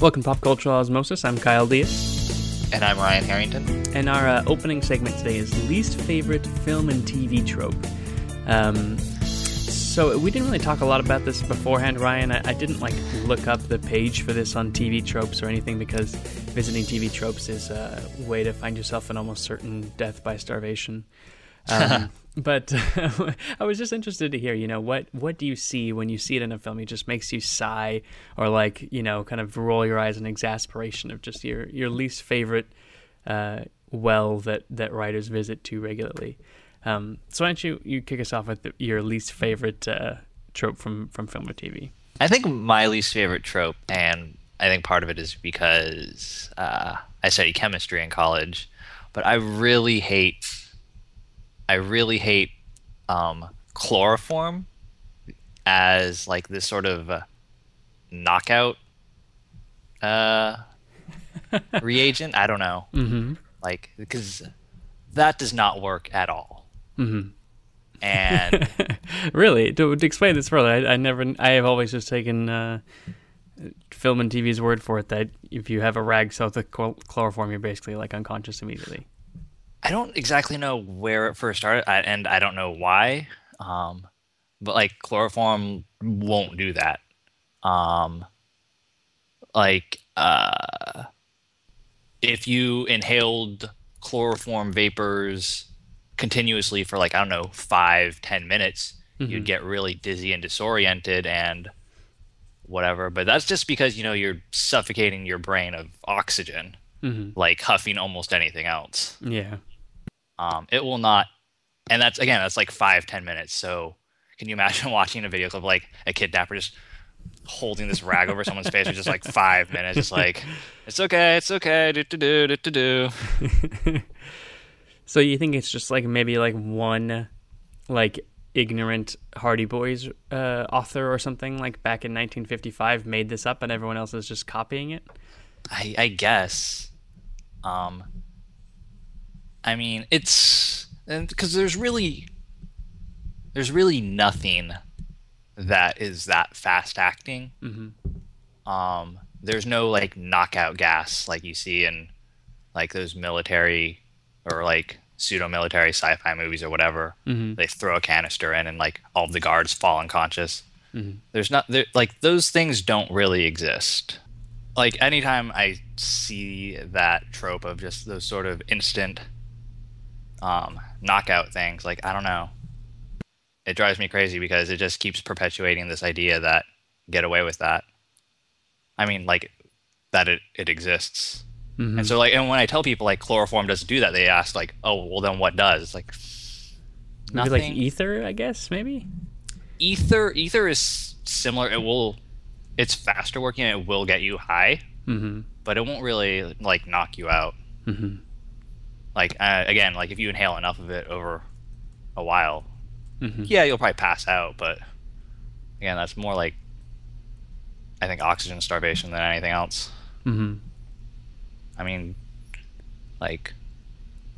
Welcome to Pop Cultural Osmosis. I'm Kyle Diaz. And I'm Ryan Harrington. And our uh, opening segment today is least favorite film and TV trope. Um, so we didn't really talk a lot about this beforehand, Ryan. I, I, didn't like look up the page for this on TV tropes or anything because visiting TV tropes is a way to find yourself an almost certain death by starvation. Um, but I was just interested to hear, you know, what what do you see when you see it in a film? It just makes you sigh or like, you know, kind of roll your eyes in exasperation of just your your least favorite uh, well that that writers visit too regularly. Um, so why don't you you kick us off with the, your least favorite uh, trope from from film or TV? I think my least favorite trope, and I think part of it is because uh, I studied chemistry in college, but I really hate I really hate um, chloroform as like this sort of uh, knockout uh, reagent. I don't know, mm-hmm. like because that does not work at all. Mm-hmm. And really, to, to, explain this further, I, I, never, I have always just taken uh, film and TV's word for it that if you have a rag soaked with chloroform, you're basically like unconscious immediately. I don't exactly know where it first started, and I don't know why. Um, but like chloroform won't do that. Um, like uh, if you inhaled chloroform vapors continuously for like I don't know five ten minutes, mm-hmm. you'd get really dizzy and disoriented and whatever. But that's just because you know you're suffocating your brain of oxygen, mm-hmm. like huffing almost anything else. Yeah. Um, it will not, and that's again that's like five ten minutes. So can you imagine watching a video clip of like a kidnapper just holding this rag over someone's face for just like five minutes, just like it's okay, it's okay, do do do do do. So you think it's just like maybe like one like ignorant Hardy Boys uh, author or something like back in 1955 made this up and everyone else is just copying it? I, I guess. Um, I mean, it's because there's really there's really nothing that is that fast acting. Mm-hmm. Um, there's no like knockout gas like you see in like those military or like pseudo military sci-fi movies or whatever. Mm-hmm. They throw a canister in and like all the guards fall unconscious. Mm-hmm. There's not there, like those things don't really exist. Like anytime I see that trope of just those sort of instant um, knockout things. Like I don't know, it drives me crazy because it just keeps perpetuating this idea that get away with that. I mean, like that it it exists. Mm-hmm. And so like and when I tell people like chloroform doesn't do that, they ask like, "Oh, well then what does?" It's like maybe like ether, I guess, maybe. Ether ether is similar. It will it's faster working it will get you high. Mm-hmm. But it won't really like knock you out. Mm-hmm. Like uh, again, like if you inhale enough of it over a while, mm-hmm. yeah, you'll probably pass out. But again, that's more like I think oxygen starvation than anything else. Mm-hmm. I mean, like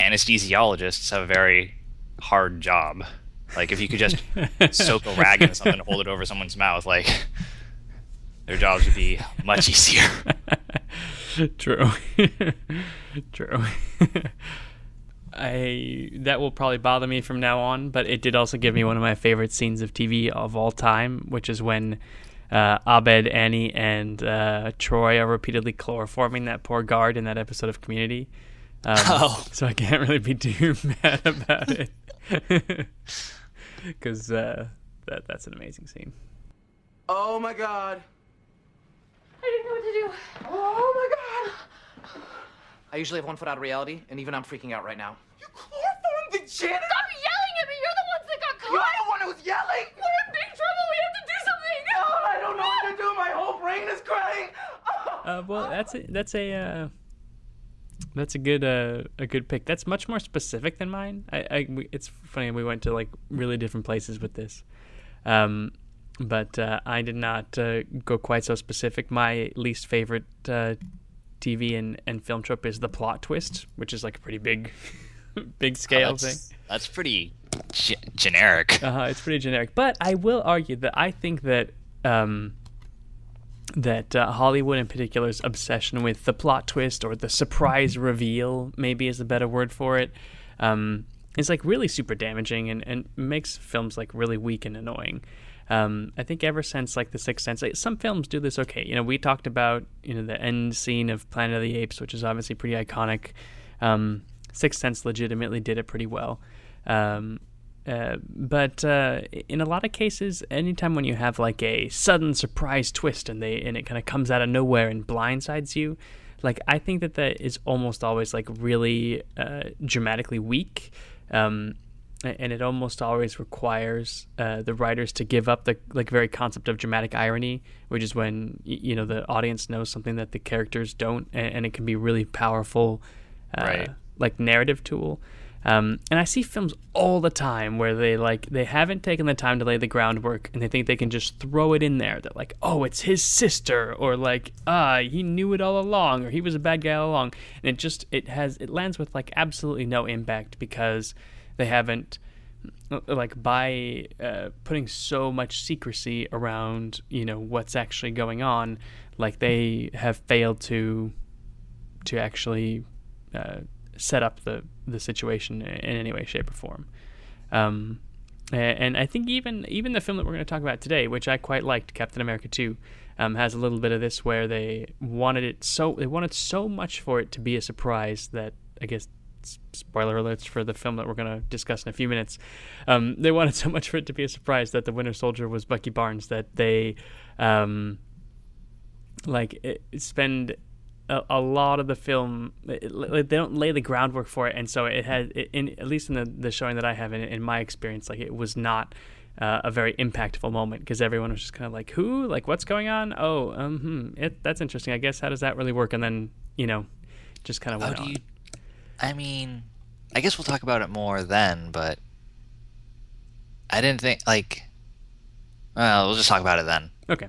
anesthesiologists have a very hard job. Like if you could just soak a rag in something and hold it over someone's mouth, like their jobs would be much easier. True. True. I that will probably bother me from now on, but it did also give me one of my favorite scenes of TV of all time, which is when uh, Abed, Annie, and uh, Troy are repeatedly chloroforming that poor guard in that episode of Community. Um, oh. So I can't really be too mad about it because uh, that that's an amazing scene. Oh my god. I didn't know what to do. Oh my god! I usually have one foot out of reality, and even I'm freaking out right now. You chloroformed the janitor? Stop yelling at me! You're the ones that got caught! You're the one who's yelling! We're in big trouble! We have to do something! God, I don't know what to do! My whole brain is crying! Uh, well, that's a, that's a uh, that's a good uh, a good pick. That's much more specific than mine. I, I we, it's funny we went to like really different places with this. Um, but uh, I did not uh, go quite so specific. My least favorite uh, TV and, and film trope is the plot twist, which is like a pretty big, big scale oh, that's, thing. That's pretty g- generic. Uh, it's pretty generic, but I will argue that I think that um, that uh, Hollywood in particular's obsession with the plot twist or the surprise reveal, maybe is a better word for it, um, is like really super damaging and, and makes films like really weak and annoying. Um, I think ever since like The Sixth Sense, like, some films do this okay. You know, we talked about you know the end scene of Planet of the Apes, which is obviously pretty iconic. Um, Sixth Sense legitimately did it pretty well. Um, uh, but uh, in a lot of cases, anytime when you have like a sudden surprise twist and they and it kind of comes out of nowhere and blindsides you, like I think that that is almost always like really uh, dramatically weak. Um, and it almost always requires uh, the writers to give up the like very concept of dramatic irony, which is when you know the audience knows something that the characters don't, and, and it can be really powerful, uh, Right. like narrative tool. Um, and I see films all the time where they like they haven't taken the time to lay the groundwork, and they think they can just throw it in there. That like, oh, it's his sister, or like, ah, he knew it all along, or he was a bad guy all along, and it just it has it lands with like absolutely no impact because they haven't like by uh, putting so much secrecy around you know what's actually going on like they have failed to to actually uh, set up the the situation in any way shape or form. Um, and I think even even the film that we're going to talk about today, which I quite liked, Captain America Two, um, has a little bit of this where they wanted it so they wanted so much for it to be a surprise that I guess spoiler alerts for the film that we're going to discuss in a few minutes. Um, they wanted so much for it to be a surprise that the Winter Soldier was Bucky Barnes that they um, like it, spend a, a lot of the film it, like, they don't lay the groundwork for it and so it has it, in at least in the, the showing that i have in, in my experience like it was not uh, a very impactful moment because everyone was just kind of like who like what's going on oh um hmm, it, that's interesting i guess how does that really work and then you know just kind of How went do on you? I mean, I guess we'll talk about it more then, but I didn't think like. Well, we'll just talk about it then. Okay.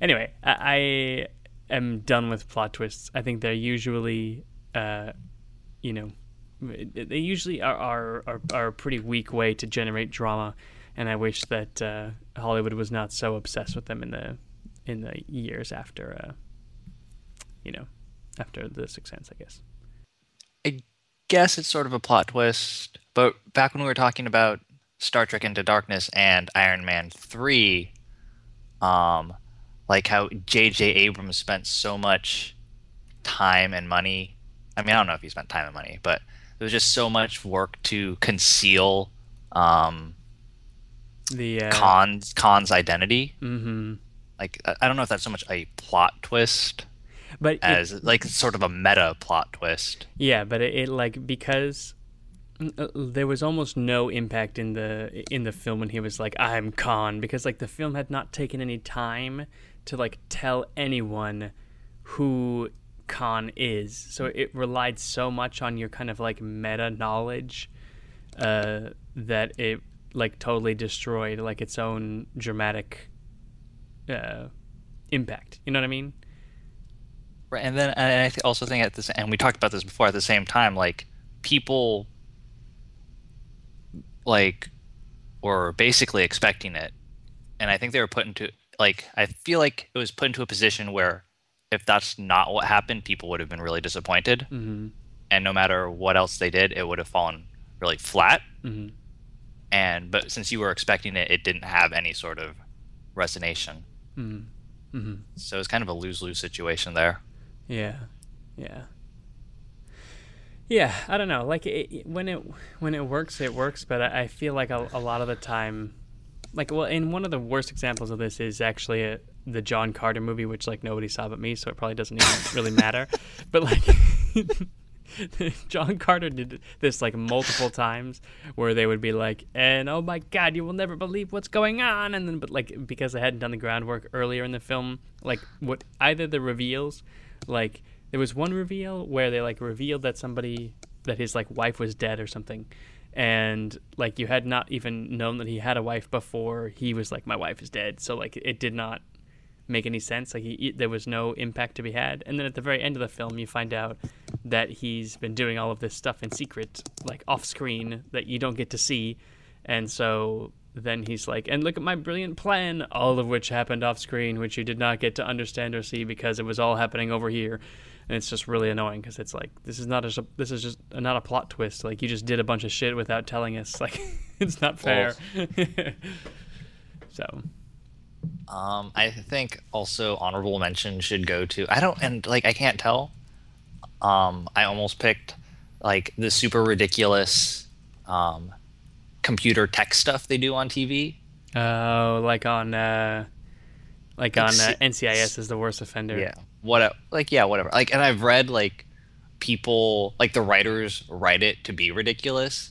Anyway, I, I am done with plot twists. I think they're usually, uh, you know, they usually are, are are are a pretty weak way to generate drama, and I wish that uh, Hollywood was not so obsessed with them in the in the years after, uh, you know, after the Sixth Sense, I guess. I guess it's sort of a plot twist, but back when we were talking about Star Trek Into Darkness and Iron Man 3, um, like how J.J. Abrams spent so much time and money. I mean, I don't know if he spent time and money, but there was just so much work to conceal um, The uh, Khan's Khan's identity. hmm Like, I don't know if that's so much a plot twist but it- as like sort of a meta plot twist. Yeah, but it, it like because uh, there was almost no impact in the in the film when he was like I'm Khan because like the film had not taken any time to like tell anyone who Khan is. So it relied so much on your kind of like meta knowledge uh, that it like totally destroyed like its own dramatic uh, impact. You know what I mean? Right, and then and I th- also think at this, and we talked about this before. At the same time, like people, like, were basically expecting it, and I think they were put into like I feel like it was put into a position where if that's not what happened, people would have been really disappointed, Mm-hmm. and no matter what else they did, it would have fallen really flat. Mm-hmm. And but since you were expecting it, it didn't have any sort of resonation. Mm-hmm. Mm-hmm. So it's kind of a lose lose situation there. Yeah, yeah, yeah. I don't know. Like it, when it when it works, it works. But I, I feel like a, a lot of the time, like well, and one of the worst examples of this is actually a, the John Carter movie, which like nobody saw but me, so it probably doesn't even really matter. But like. John Carter did this like multiple times where they would be like, and oh my god, you will never believe what's going on. And then, but like, because they hadn't done the groundwork earlier in the film, like, what either the reveals, like, there was one reveal where they like revealed that somebody, that his like wife was dead or something. And like, you had not even known that he had a wife before he was like, my wife is dead. So like, it did not make any sense. Like he, there was no impact to be had. And then at the very end of the film, you find out that he's been doing all of this stuff in secret, like off screen, that you don't get to see. And so then he's like, and look at my brilliant plan, all of which happened off screen, which you did not get to understand or see because it was all happening over here. And it's just really annoying because it's like this is not a this is just not a plot twist. Like you just did a bunch of shit without telling us. Like it's not fair. so Um, I think also honorable mention should go to I don't and like I can't tell. Um, I almost picked like the super ridiculous um, computer tech stuff they do on TV. Oh, like on uh like on uh, NCIS is the worst offender. Yeah. What like yeah, whatever. Like and I've read like people like the writers write it to be ridiculous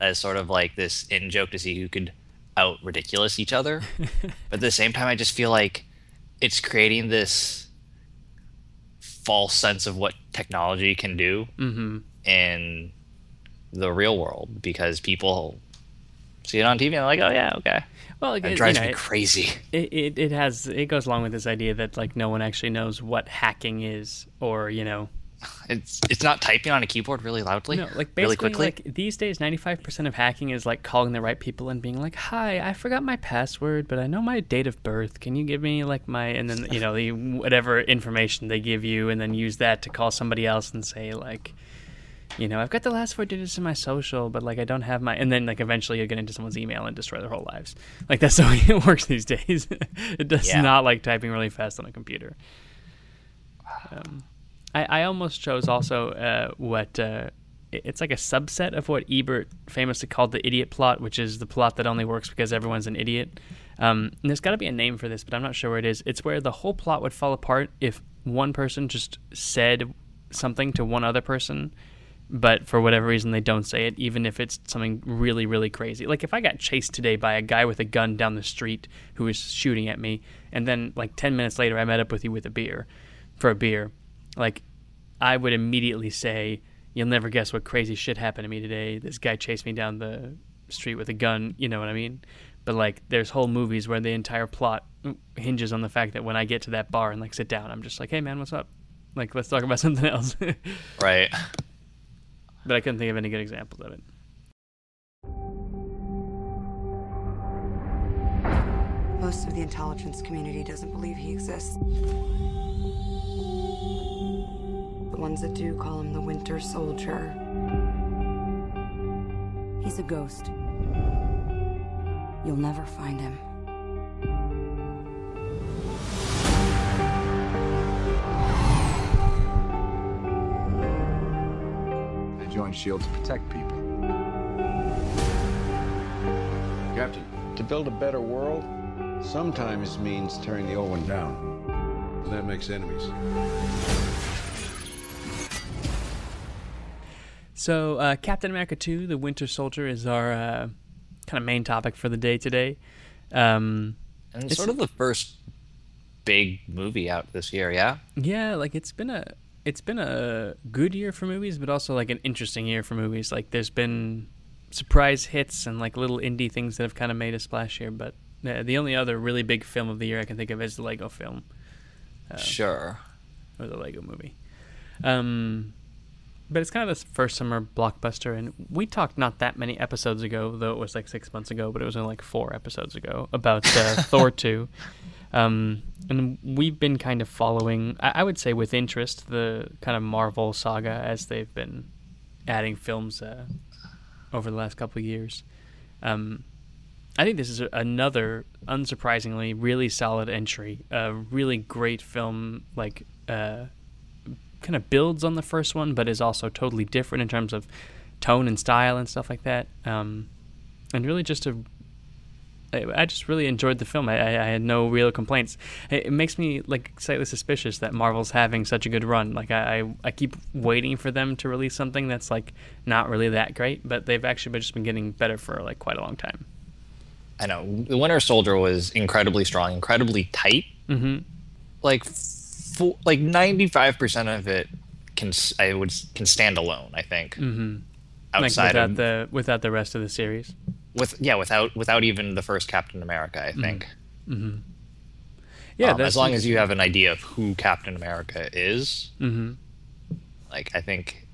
as sort of like this in joke to see who could out ridiculous each other. but at the same time I just feel like it's creating this false sense of what technology can do in the real world because people see it on TV and they're like, oh yeah, okay. Well, It it, drives you know, me crazy. it, it it has it goes along with this idea that like no one actually knows what hacking is or you know It's it's not typing on a keyboard really loudly, no like really quickly. like these days 95% of hacking is like calling the right people and being like hi i forgot my password but i know my date of birth can you give me like my and then you know the whatever information they give you and then use that to call somebody else and say like you know i've got the last four digits in my social but like i don't have my and then like eventually you'll get into someone's email and destroy their whole lives like that's the way it works these days it does Yeah. not like typing really fast on a computer um, I, I almost chose also uh, what uh, it's like a subset of what Ebert famously called the idiot plot, which is the plot that only works because everyone's an idiot. Um, and there's got to be a name for this, but I'm not sure where it is. It's where the whole plot would fall apart if one person just said something to one other person, but for whatever reason they don't say it, even if it's something really, really crazy. Like if I got chased today by a guy with a gun down the street who was shooting at me, and then like 10 minutes later I met up with you with a beer, for a beer, like I would immediately say, "You'll never guess what crazy shit happened to me today. This guy chased me down the street with a gun." You know what I mean? But like, there's whole movies where the entire plot hinges on the fact that when I get to that bar and like sit down, I'm just like, "Hey man, what's up? Like, let's talk about something else." right. But I couldn't think of any good examples of it. Most of the intelligence community doesn't believe he exists. The ones that do call him the Winter Soldier. He's a ghost. You'll never find him. I S.H.I.E.L.D. to protect people. Captain, to build a better world sometimes means tearing the old one down. And that makes enemies. So, uh, Captain America 2, The Winter Soldier, is our uh, kind of main topic for the day today. Um, And it's It's- sort of the first big movie out this year, yeah? Yeah, like it's been a it's been a good year for movies, but also like an interesting year for movies. Like there's been surprise hits and like little indie things that have kind of made a splash here. But uh, the only other really big film of the year I can think of is the Lego film Sure. or the Lego movie. Um, but it's kind of the first summer blockbuster, and we talked not that many episodes ago, though it was like six months ago, but it was only like four episodes ago about uh, Thor two. Um, and we've been kind of following, I, I would say, with interest, the kind of Marvel saga as they've been adding films uh, over the last couple of years. Um, I think this is a- another, unsurprisingly, really solid entry. A really great film, like uh, kind of builds on the first one, but is also totally different in terms of tone and style and stuff like that. Um, and really, just a, I, I just really enjoyed the film. I, I, had no real complaints. It, it makes me like slightly suspicious that Marvel's having such a good run. Like I, I, I keep waiting for them to release something that's like not really that great, but they've actually just been getting better for like quite a long time. I know. The Winter Soldier was incredibly strong, incredibly tight. Mm-hmm. Like, fo- like ninety five percent of it can I would can stand alone. I think. Mm-hmm. Like without of the without the rest of the series. with yeah without without even the first Captain America. I think. Yeah, Um, as long as you have an idea of who Captain America is, hmm like I think,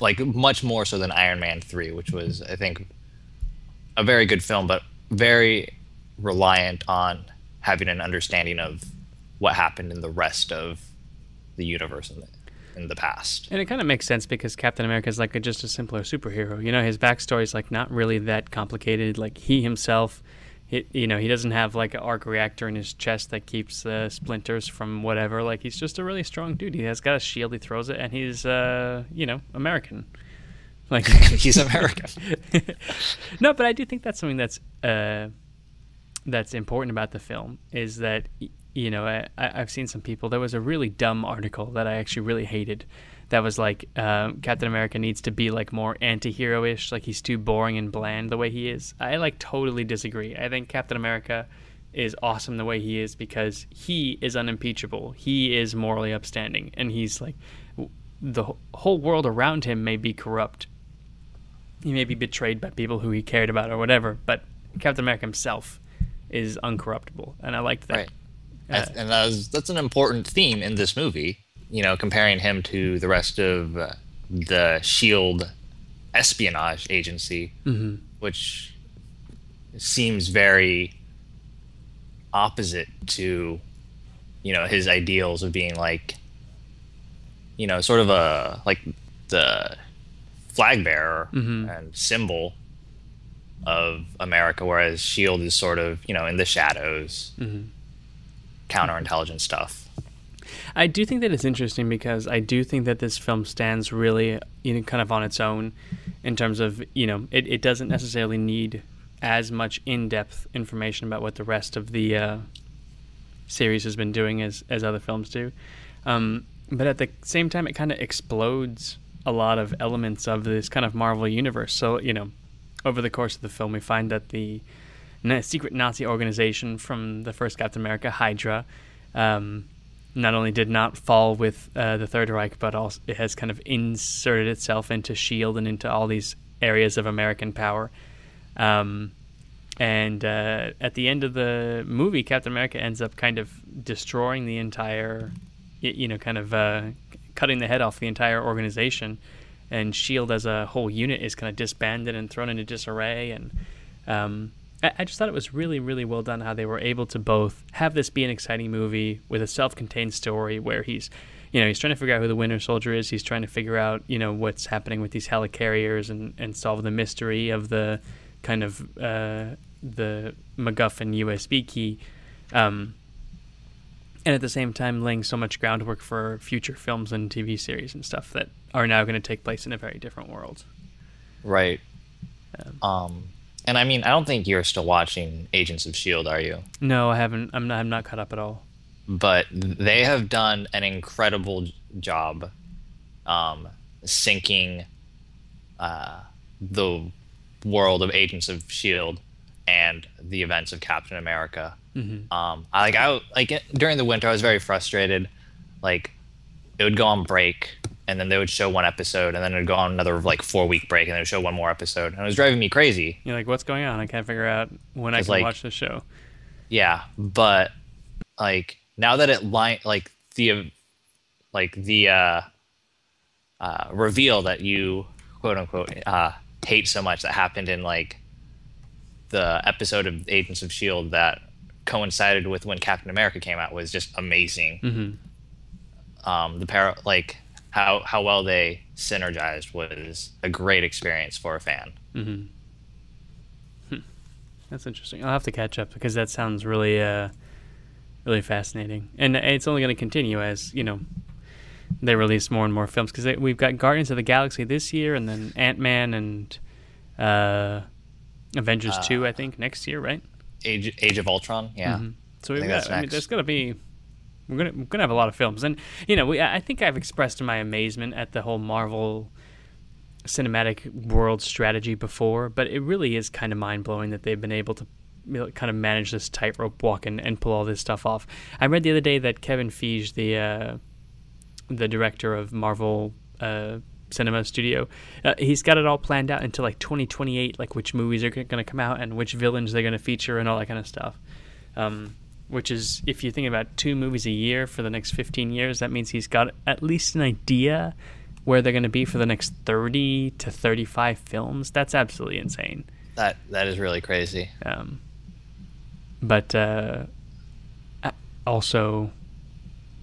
like much more so than Iron Man three, which was I think a very good film, but very reliant on having an understanding of what happened in the rest of the universe in the, in the past. And it kind of makes sense because Captain America is like a, just a simpler superhero. You know, his backstory is like not really that complicated. Like he himself, he, you know, he doesn't have like an arc reactor in his chest that keeps uh, splinters from whatever. Like he's just a really strong dude. He has got a shield. He throws it, and he's, uh, you know, American. Like He's American. no, but I do think that's something that's uh, that's important about the film is that you know I, I've seen some people. There was a really dumb article that I actually really hated. That was like um, Captain America needs to be like more anti-hero-ish. Like he's too boring and bland the way he is. I like totally disagree. I think Captain America is awesome the way he is because he is unimpeachable. He is morally upstanding, and he's like the whole world around him may be corrupt, he may be betrayed by people who he cared about or whatever, but Captain America himself is uncorruptible, and I liked that. Right. And and that was, that's an important theme in this movie. You know, comparing him to the rest of uh, the Shield espionage agency, mm-hmm. which seems very opposite to, you know, his ideals of being like, you know, sort of a like the flag bearer mm-hmm. and symbol of America, whereas Shield is sort of you know in the shadows, mm-hmm. Counterintelligence stuff. I do think that it's interesting because I do think that this film stands really, you know, kind of on its own in terms of, you know, it, it doesn't necessarily need as much in-depth information about what the rest of the uh, series has been doing as as other films do. Um, but at the same time, it kind of explodes a lot of elements of this kind of Marvel universe. So, you know, over the course of the film, we find that the na- secret Nazi organization from the first Captain America, Hydra, um, not only did not fall with uh, the Third Reich, but also it has kind of inserted itself into Shield and into all these areas of American power. Um, and uh, at the end of the movie, Captain America ends up kind of destroying the entire, you know, kind of uh, cutting the head off the entire organization. And Shield as a whole unit is kind of disbanded and thrown into disarray. And um, I, just thought it was really, really well done how they were able to both have this be an exciting movie with a self-contained story where he's, you know, he's trying to figure out who the Winter Soldier is. He's trying to figure out, you know, what's happening with these helicarriers and and solve the mystery of the kind of uh, the MacGuffin USB key. Um, and at the same time, laying so much groundwork for future films and TV series and stuff that are now going to take place in a very different world. Right. Um, and I mean, I don't think you're still watching Agents of Shield, are you? No, I haven't. I'm not. I'm not caught up at all. But they have done an incredible job um, syncing uh, the world of Agents of Shield and the events of Captain America. Um, I like I like during the winter, I was very frustrated. Like it would go on break, and then they would show one episode, and then it would go on another like four week break, and they would show one more episode, and it was driving me crazy. You're like, what's going on? I can't figure out when I can like- watch the show. Yeah, but like now that it line like the like the uh, uh, reveal that you quote unquote uh, hate so much that happened in like the episode of Agents of Shield that coincided with when Captain America came out was just amazing. Mm-hmm. Um, the para like how how well they synergized was a great experience for a fan. That's interesting. I'll have to catch up because that sounds really, uh, really fascinating. And it's only going to continue as you know they release more and more films because we've got Guardians of the Galaxy this year, and then Ant Man and uh, Avengers two, I think, next year, right? Age Age of Ultron, yeah. So we've got. I mean, there's going to be. We're gonna we're gonna have a lot of films, and you know, we, I think I've expressed my amazement at the whole Marvel cinematic world strategy before, but it really is kind of mind blowing that they've been able to kind of manage this tightrope walk and, and pull all this stuff off. I read the other day that Kevin Feige, the uh, the director of Marvel uh, Cinema Studio, uh, he's got it all planned out until like 2028, like which movies are going to come out and which villains they're going to feature and all that kind of stuff. Um, which is, if you think about two movies a year for the next 15 years, that means he's got at least an idea where they're going to be for the next 30 to 35 films. That's absolutely insane. That that is really crazy. Um, but uh, also,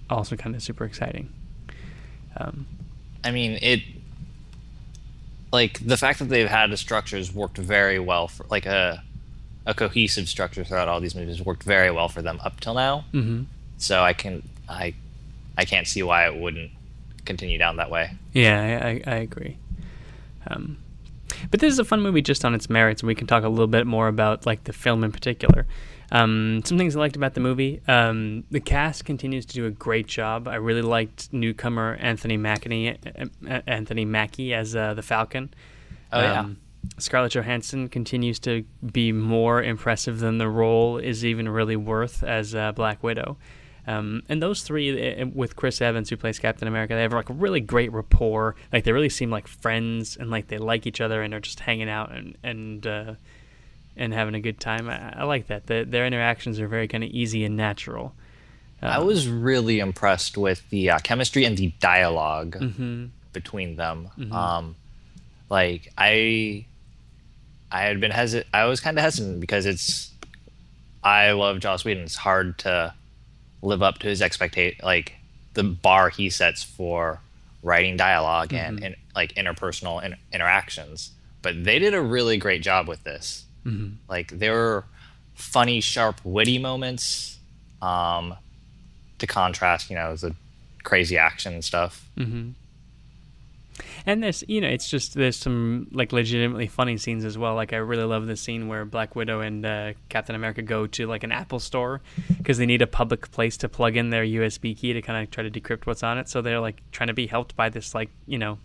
also kind of super exciting. Um, I mean, it like the fact that they've had the structures worked very well for like a a cohesive structure throughout all these movies worked very well for them up till now. hmm So I can I I can't see why it wouldn't continue down that way. Yeah, I, I, I agree. Um, but this is a fun movie just on its merits, and we can talk a little bit more about like the film in particular. Um, some things I liked about the movie: um, the cast continues to do a great job. I really liked newcomer Anthony Mackie, uh, Anthony Mackie as uh, the Falcon. Oh, yeah. Scarlett Johansson continues to be more impressive than the role is even really worth as uh, Black Widow. Um, and those three, uh, with Chris Evans, who plays Captain America, they have like a really great rapport. Like they really seem like friends, and like they like each other, and are just hanging out and and uh, and having a good time. I, I like that. The, their interactions are very kind of easy and natural. I was really impressed with the uh, chemistry and the dialog Mm-hmm. between them. Um, like I, I had been hesitant. I was kind of hesitant because it's. I love Joss Whedon. It's hard to live up to his expectation, like the bar he sets for writing dialog and, mm-hmm. and like interpersonal in- interactions. But they did a really great job with this. Mm-hmm. Like there were funny, sharp, witty moments. Um, to contrast, you know, the crazy action and stuff. Mm-hmm. And there's, you know, it's just there's some like legitimately funny scenes as well. Like I really love the scene where Black Widow and uh, Captain America go to like an Apple store because they need a public place to plug in their USB key to kind of try to decrypt what's on it. So they're like trying to be helped by this like you know,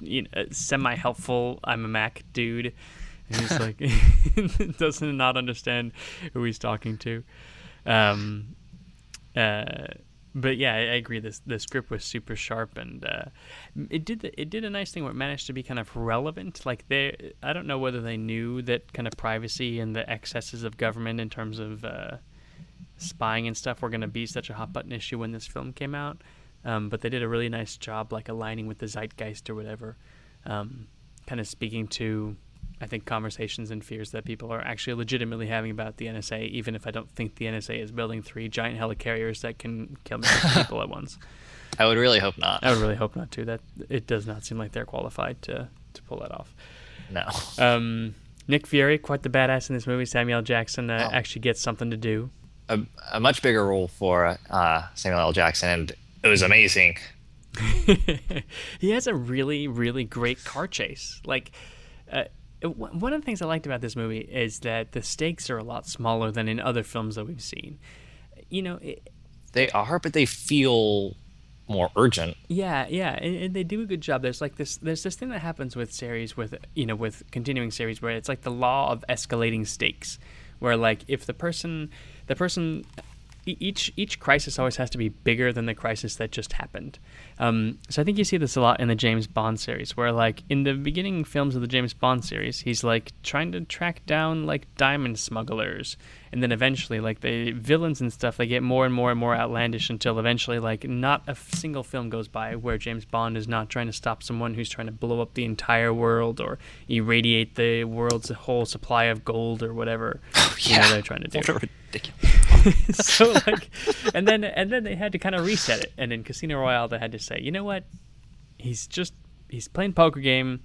you know semi helpful I'm a Mac dude. And he's like doesn't not understand who he's talking to. Um, uh, but yeah, I, agree. This the script was super sharp, and uh, it did the, it did a nice thing where it managed to be kind of relevant. Like they, I don't know whether they knew that kind of privacy and the excesses of government in terms of uh, spying and stuff were going to be such a hot button issue when this film came out. Um, but they did a really nice job, like aligning with the zeitgeist or whatever, um, kind of speaking to, I think, conversations and fears that people are actually legitimately having about the NSA, even if I don't think the NSA is building three giant helicarriers that can kill millions people at once. I would really hope not. I would really hope not too. That it does not seem like they're qualified to to pull that off. No. Um, Nick Fury, quite the badass in this movie. Samuel Jackson uh, Oh. actually gets something to do. a, a much bigger role for uh, Samuel L. Jackson, and it was amazing. he has a really, really great car chase. Like, uh, w- one of the things I liked about this movie is that the stakes are a lot smaller than in other films that we've seen. You know, it, They are, but they feel more urgent. Yeah, yeah, and, and they do a good job. There's like this. There's this thing that happens with series, with you know, with continuing series, where it's like the law of escalating stakes, where like if the person, the person, each each crisis always has to be bigger than the crisis that just happened. Um, so I think you see this a lot in the James Bond series, where like in the beginning films of the James Bond series, he's like trying to track down like diamond smugglers, and then eventually like the villains and stuff, they get more and more and more outlandish until eventually like not a single film goes by where James Bond is not trying to stop someone who's trying to blow up the entire world or irradiate the world's whole supply of gold or whatever. Oh, you know, they're trying to do What a ridiculous. so like and then and then they had to kind of reset it and in casino royale they had to say you know what he's just he's playing poker game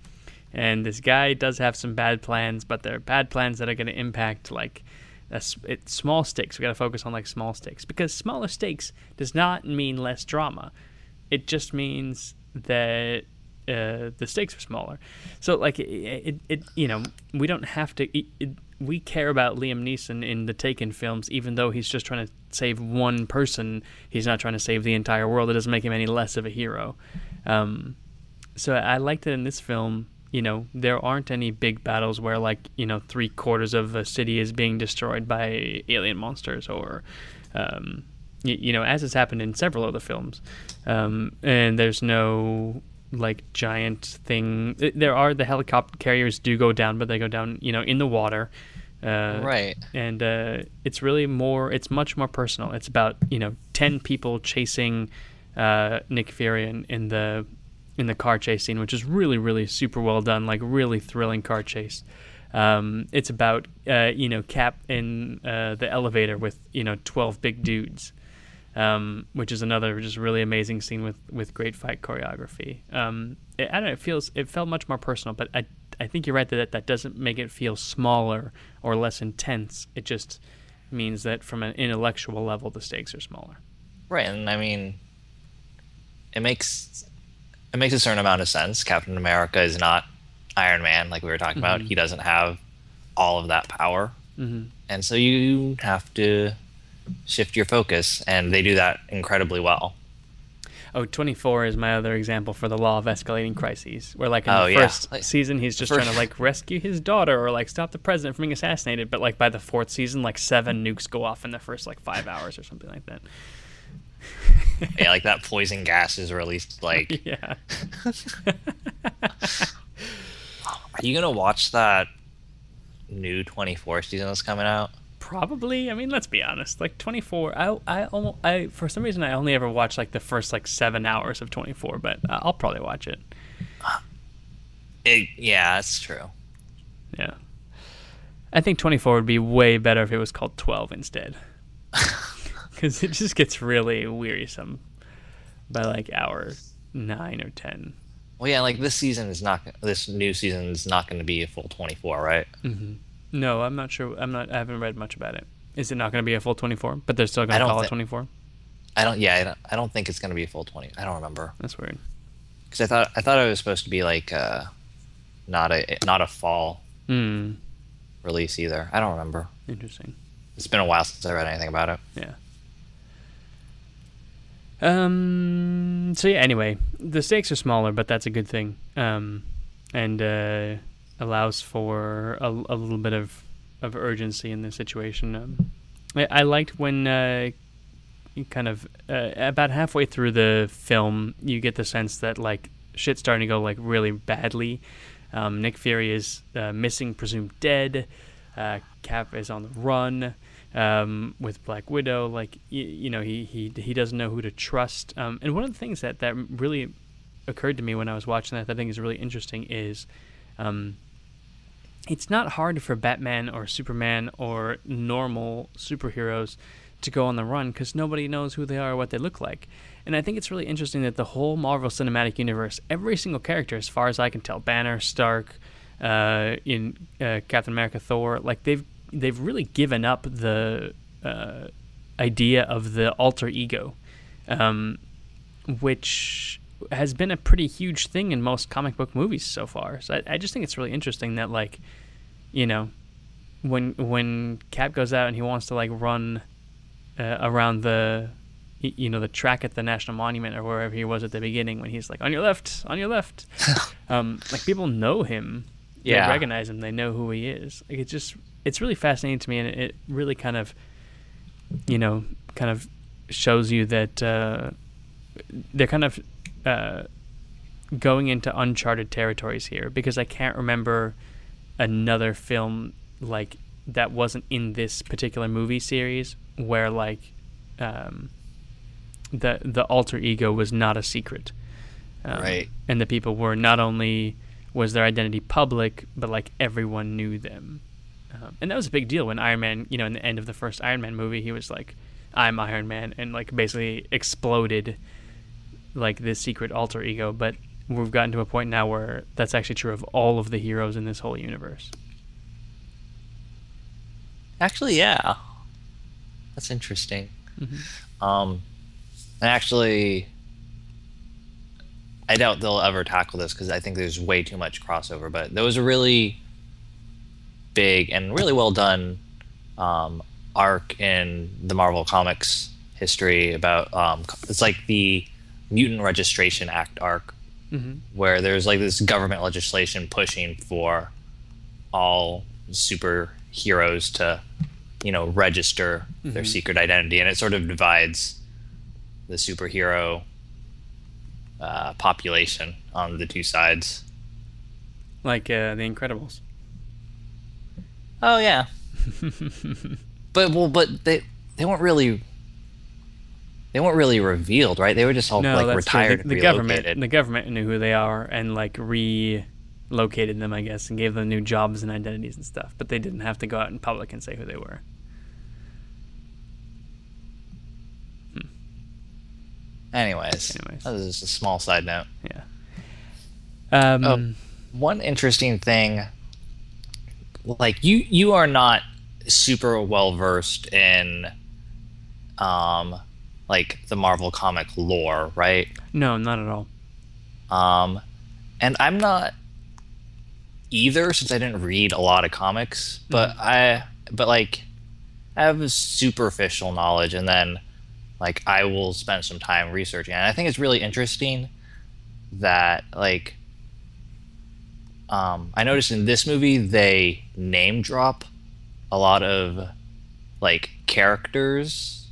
and this guy does have some bad plans but they're bad plans that are going to impact like it's small stakes we got to focus on like small stakes because smaller stakes does not mean less drama it just means that uh, the stakes are smaller. So like it, it, it you know, we don't have to. It, it, we care about Liam Neeson in the Taken films, even though he's just trying to save one person. He's not trying to save the entire world. It doesn't make him any less of a hero. Um, so I like that in this film. You know, there aren't any big battles where like you know three quarters of a city is being destroyed by alien monsters or. Um, y- you know, as has happened in several other films, um, and there's no like giant thing. There are the helicopter carriers do go down, but they go down, you know, in the water. Uh, Right. And uh, it's really more. It's much more personal. It's about you know ten people chasing uh, Nick Fury in, in the in the car chase scene, which is really really super well done. Like really thrilling car chase. Um, it's about uh, you know Cap in uh, the elevator with you know twelve big dudes, um, which is another just really amazing scene with with great fight choreography. Um, it, I don't know. It feels it felt much more personal, but I I think you're right that that doesn't make it feel smaller or less intense. It just means that from an intellectual level, the stakes are smaller. Right, and I mean, it makes it makes a certain amount of sense. Captain America is not Iron Man, like we were talking about. He doesn't have all of that power, Mhm. and so you have to shift your focus, and they do that incredibly well. Oh, 24 is my other example for the law of escalating crises. Where, like, in Oh, the first season, he's just first- trying to, like, rescue his daughter or, like, stop the president from being assassinated. But, like, by the fourth season, like, seven nukes go off in the first, like, five hours or something like that. yeah, like that poison gas is released. Like, Yeah. are you gonna watch that new Twenty Four season that's coming out? Probably. I mean, let's be honest. Like, 24, I, I, almost, I, for some reason, I only ever watched like, the first, like, seven hours of 24, but uh, I'll probably watch it. It, yeah, that's true. Yeah. I think 24 would be way better if it was called 12 instead. Because it just gets really wearisome by like hour 9 or 10. Well, yeah, like this season is not. This new season is not going to be a full twenty four, right? No, I'm not sure. I'm not. I haven't read much about it. Is it not going to be a full 24? But they're still going to call it 24? I don't. Yeah, I don't, I don't think it's going to be a full twenty. I don't remember That's weird. because I thought I thought it was supposed to be like uh, not a not a fall Hmm. release either. I don't remember. Interesting. It's been a while since I read anything about it. Yeah. Um. So yeah. Anyway, the stakes are smaller, but that's a good thing. Um, and uh, allows for a, a little bit of of urgency in the situation. Um, I, I liked when uh, kind of uh, about halfway through the film, you get the sense that like shit's starting to go like really badly. Um, Nick Fury is uh, missing, presumed dead. Uh, Cap is on the run um, with Black Widow. Like you, you know, he, he he doesn't know who to trust. Um, and one of the things that that really occurred to me when I was watching that, that I think is really interesting is. Um, it's not hard for Batman or Superman or normal superheroes to go on the run because nobody knows who they are or what they look like. And I think it's really interesting that the whole Marvel Cinematic Universe, every single character, as far as I can tell, Banner, Stark, uh, in uh, Captain America, Thor, like they've they've really given up the uh, idea of the alter ego, um, which has been a pretty huge thing in most comic book movies so far. So I, I just think it's really interesting that like, you know, when when Cap goes out and he wants to like run uh, around the you know the track at the national monument or wherever he was at the beginning when he's like on your left on your left um like people know him Yeah. they recognize him they know who he is like it's just it's really fascinating to me and it really kind of you know kind of shows you that uh they're kind of uh going into uncharted territories here because i can't remember another film like that wasn't in this particular movie series where like um, the the alter ego was not a secret, um, Right. And the people were not only was their identity public, but like everyone knew them, um, and that was a big deal when Iron Man, you know, in the end of the first Iron Man movie, he was like, "I'm Iron Man," and like basically exploded like this secret alter ego. But we've gotten to a point now where that's actually true of all of the heroes in this whole universe. Actually, yeah, that's interesting. Um, and actually, I doubt they'll ever tackle this because I think there's way too much crossover. But there was a really big and really well done um, arc in the Marvel Comics history about um, it's like the Mutant Registration Act arc, where there's like this government legislation pushing for all superheroes to, you know, register their secret identity, and it sort of divides the superhero uh, population on the two sides. Like uh, the Incredibles. Oh yeah, but well, but they they weren't really they weren't really revealed, right? They were just all No, like retired. The, the and government, the government knew who they are and like relocated them, I guess, and gave them new jobs and identities and stuff. But they didn't have to go out in public and say who they were. Anyways, Anyways. that was just a small side note. Yeah. Um, Oh. One interesting thing, like you, you are not super well versed in, um, like the Marvel comic lore, right? No, not at all. Um, and I'm not either since I didn't read a lot of comics, but I, but like, I have a superficial knowledge, and then like I will spend some time researching. And I think it's really interesting that like, um, I noticed in this movie they name drop a lot of like characters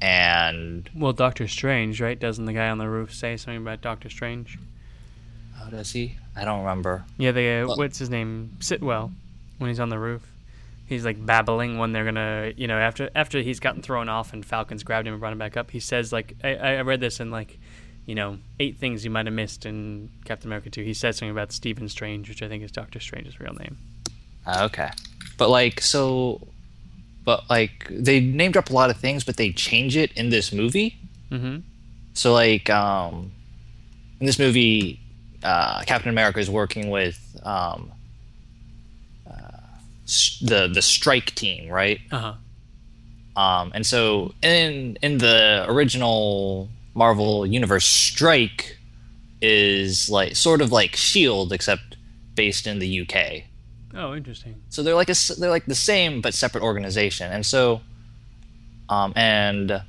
and Well, Doctor Strange, right? Doesn't the guy on the roof say something about Doctor Strange? how does he? I don't remember. Yeah, the uh, Well- what's his name? Sitwell, when he's on the roof, he's like babbling when they're gonna, you know, after after he's gotten thrown off and Falcons grabbed him and brought him back up. He says like, I, I read this and like, you know, eight things you might have missed in Captain America 2. He said something about Stephen Strange, which I think is Doctor Strange's real name. Ah, Okay. But like so but like they name drop a lot of things but they change it in this movie. Mm-hmm. So like um in this movie uh Captain America is working with um uh, the the strike team, right? Uh huh. Um, and so in in the original Marvel universe, Strike is like sort of like Shield, except based in the UK. Oh, interesting. So they're like a they're like the same but separate organization. And so, um, and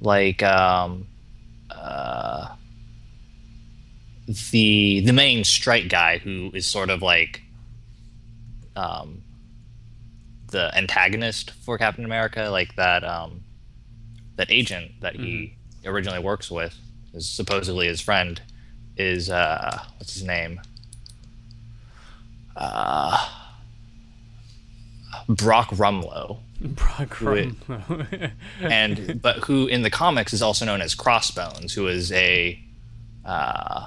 like um, uh, the the main Strike guy who is sort of like um the antagonist for Captain America, like that um, that agent that he originally works with, is supposedly his friend, is uh, what's his name? Uh, Brock Rumlow, Brock. Rumlow. and but who in the comics is also known as Crossbones, who is a, uh,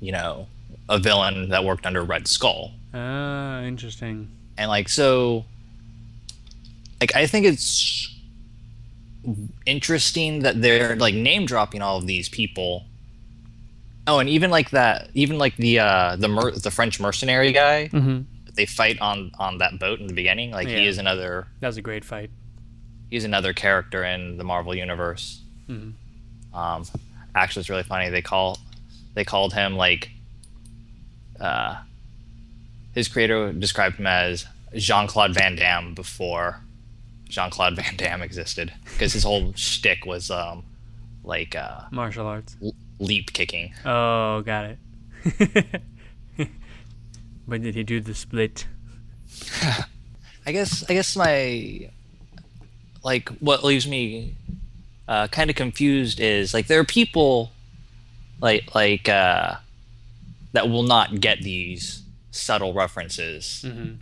you know, a villain that worked under Red Skull. ah, interesting. and like so like i think it's interesting that they're like name dropping all of these people oh and even like that even like the uh the mer- the french mercenary guy Mm-hmm. they fight on on that boat in the beginning like he is another That was a great fight. he's another character in the marvel universe Mhm. um actually it's really funny they call they called him like uh his creator described him as Jean-Claude Van Damme before Jean-Claude Van Damme existed because his whole shtick was um like uh Martial arts. l- leap kicking Oh, got it. when did he do the split? I guess I guess my like what leaves me uh, kind of confused is like there are people like like uh, that will not get these subtle references Mm-hmm.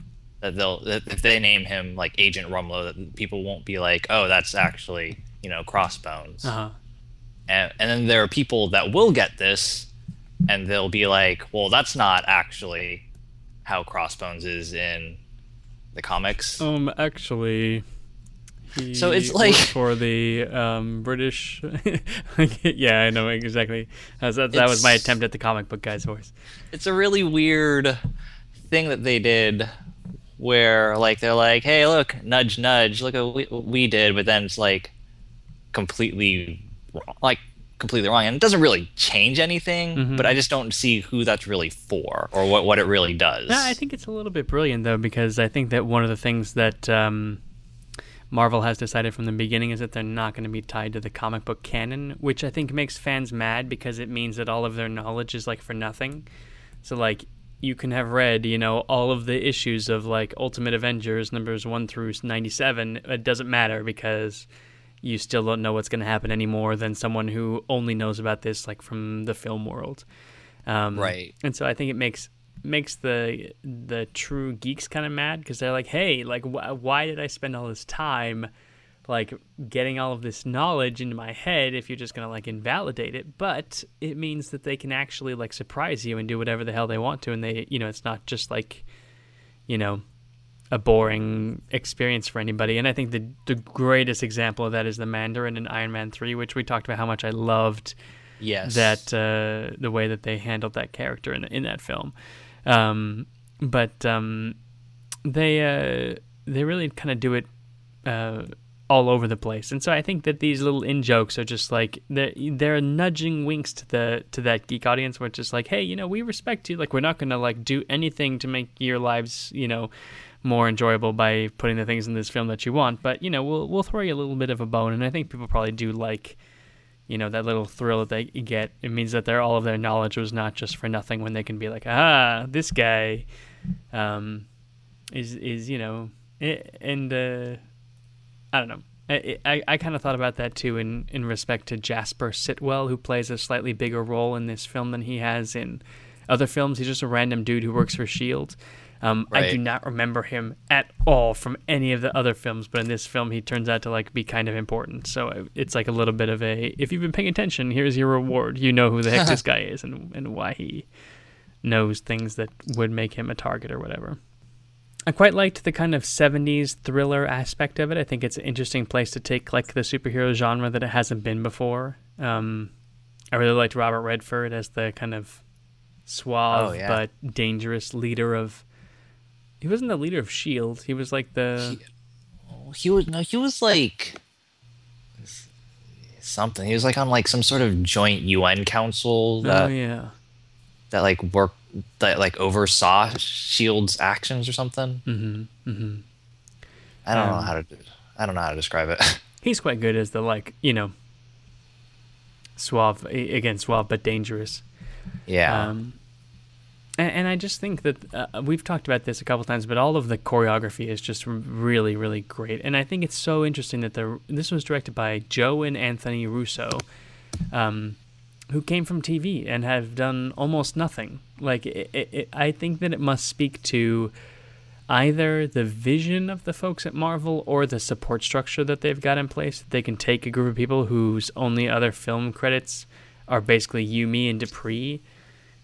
That they'll that if they name him like Agent Rumlow that people won't be like oh that's actually you know Crossbones Uh huh. and and then there are people that will get this and they'll be like well that's not actually how Crossbones is in the comics Um, actually, he So it's like- for the um British. yeah, I know exactly. That, that was my attempt at the comic book guy's voice. it's a really weird thing that they did where like they're like hey look nudge nudge look at we, what we did but then it's like completely wrong, like completely wrong and it doesn't really change anything Mhm. but i just don't see who that's really for or what, what it really does Yeah, I think it's a little bit brilliant though because I think that one of the things that um, Marvel has decided from the beginning is that they're not going to be tied to the comic book canon, which I think makes fans mad because it means that all of their knowledge is like for nothing. So like you can have read, you know, all of the issues of like Ultimate Avengers numbers 1 through 97, it doesn't matter because you still don't know what's going to happen any more than someone who only knows about this like from the film world. Um, Right. And so I think it makes makes the the true geeks kind of mad because they're like, hey, like wh- why did I spend all this time like getting all of this knowledge into my head if you're just going to like invalidate it but it means that they can actually like surprise you and do whatever the hell they want to and they you know it's not just like you know a boring experience for anybody and i think the the greatest example of that is the mandarin in iron man 3 which we talked about how much i loved Yes. that uh, the way that they handled that character in in that film. Um, but um, they uh, they really kind of do it uh, all over the place, and so I think that these little in jokes are just like they're, they're nudging winks to the to that geek audience, where it's just like, hey, you know, we respect you. Like we're not gonna like do anything to make your lives, you know. More enjoyable by putting the things in this film that you want, but you know we'll we'll throw you a little bit of a bone, and I think people probably do like you know that little thrill that they get it means that their all of their knowledge was not just for nothing when they can be like ah this guy um is is you know eh, and uh i don't know i i, I kind of thought about that too in in respect to jasper sitwell who plays a slightly bigger role in this film than he has in other films he's just a random dude who works for shield um, I do not remember him at all from any of the other films, but in this film, he turns out to like be kind of important. So uh, it's like a little bit of a if you've been paying attention, here's your reward. You know who the heck this guy is and and why he knows things that would make him a target or whatever. I quite liked the kind of 70s thriller aspect of it. I think it's an interesting place to take like the superhero genre that it hasn't been before. Um, I really liked Robert Redford as the kind of suave Oh, yeah. but dangerous leader of. He wasn't the leader of Shield. He was like the. he was no, he was like something. He was like on like some sort of joint UN council that oh yeah. that like work that like oversaw Shield's actions or something. Mm-hmm. Mm-hmm. I don't know Um, how to I don't know how to describe it. He's quite good as the like you know. Suave again, suave but dangerous. yeah. Um, and, and I just think that uh, we've talked about this a couple times, but all of the choreography is just really, really great. And I think it's so interesting that the this was directed by Joe and Anthony Russo, um, who came from TV and have done almost nothing. Like it, it, I think that it must speak to either the vision of the folks at Marvel or the support structure that they've got in place. That They can take a group of people whose only other film credits are basically You, Me and Dupree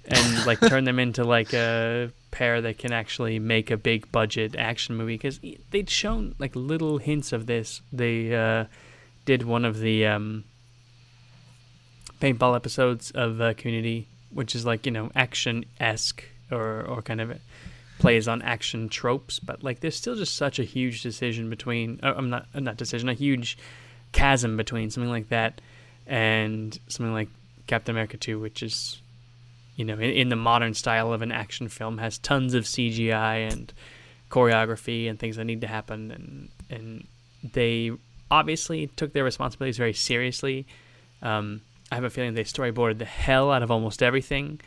and like turn them into like a pair that can actually make a big budget action movie because they'd shown like little hints of this. They uh, did one of the um, paintball episodes of uh, Community, which is like you know action esque or or kind of plays on action tropes, but like there's still just such a huge decision between. Uh, I'm not uh, not decision, a huge chasm between something like that and something like Captain America 2, which is you know, in, in the modern style of an action film, has tons of CGI and choreography and things that need to happen, and and they obviously took their responsibilities very seriously. Um, I have a feeling they storyboarded the hell out of almost everything,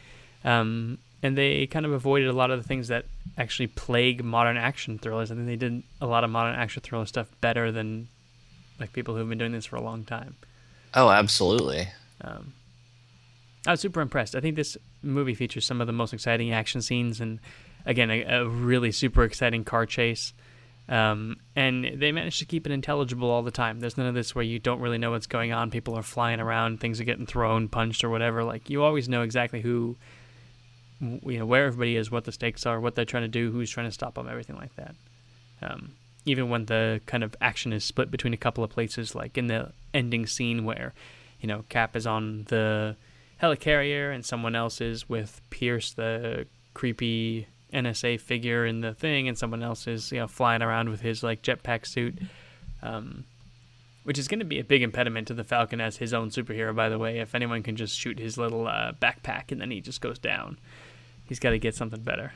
um, and they kind of avoided a lot of the things that actually plague modern action thrillers. I think they did a lot of modern action thriller stuff better than like people who've been doing this for a long time. oh, absolutely. Um, I was super impressed. I think this movie features some of the most exciting action scenes, and again, a, a really super exciting car chase. Um, and they manage to keep it intelligible all the time. There's none of this where you don't really know what's going on. People are flying around, things are getting thrown, punched, or whatever. Like you always know exactly who, you know, where everybody is, what the stakes are, what they're trying to do, who's trying to stop them, everything like that. Um, even when the kind of action is split between a couple of places, like in the ending scene where, you know, Cap is on the helicarrier and someone else is with Pierce, the creepy NSA figure in the thing, and someone else is, you know, flying around with his like jetpack suit. Um, which is going to be a big impediment to the Falcon as his own superhero, by the way. If anyone can just shoot his little uh, backpack and then he just goes down, he's got to get something better.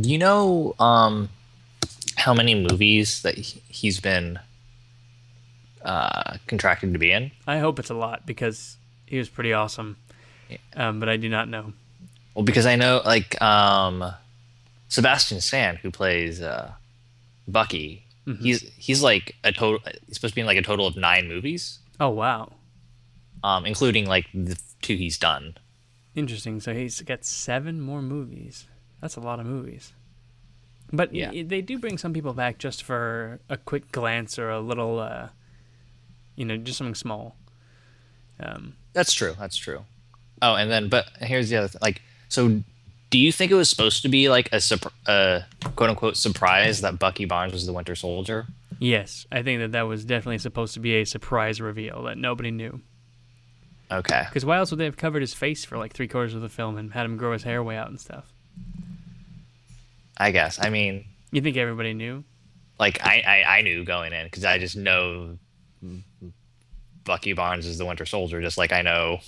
Do you know um, how many movies that he- he's been uh, contracted to be in? I hope it's a lot because he was pretty awesome. Um, but I do not know. Well, because I know like um, Sebastian Stan, who plays uh, Bucky, he's he's like a total. He's supposed to be in like a total of nine movies, Oh wow, um, including like the two he's done. interesting. So he's got seven more movies. That's a lot of movies. But Yeah. they do bring some people back just for a quick glance or a little, uh, You know, just something small. That's true. That's true. Oh, and then, but here's the other thing. Like, so do you think it was supposed to be like a, quote unquote surprise that Bucky Barnes was the Winter Soldier? Yes, I think that that was definitely supposed to be a surprise reveal that nobody knew. Okay. Because why else would they have covered his face for like three quarters of the film and had him grow his hair way out and stuff? I guess. I mean, You think everybody knew? like I, I, I knew going in because I just know Bucky Barnes is the Winter Soldier, just like I know,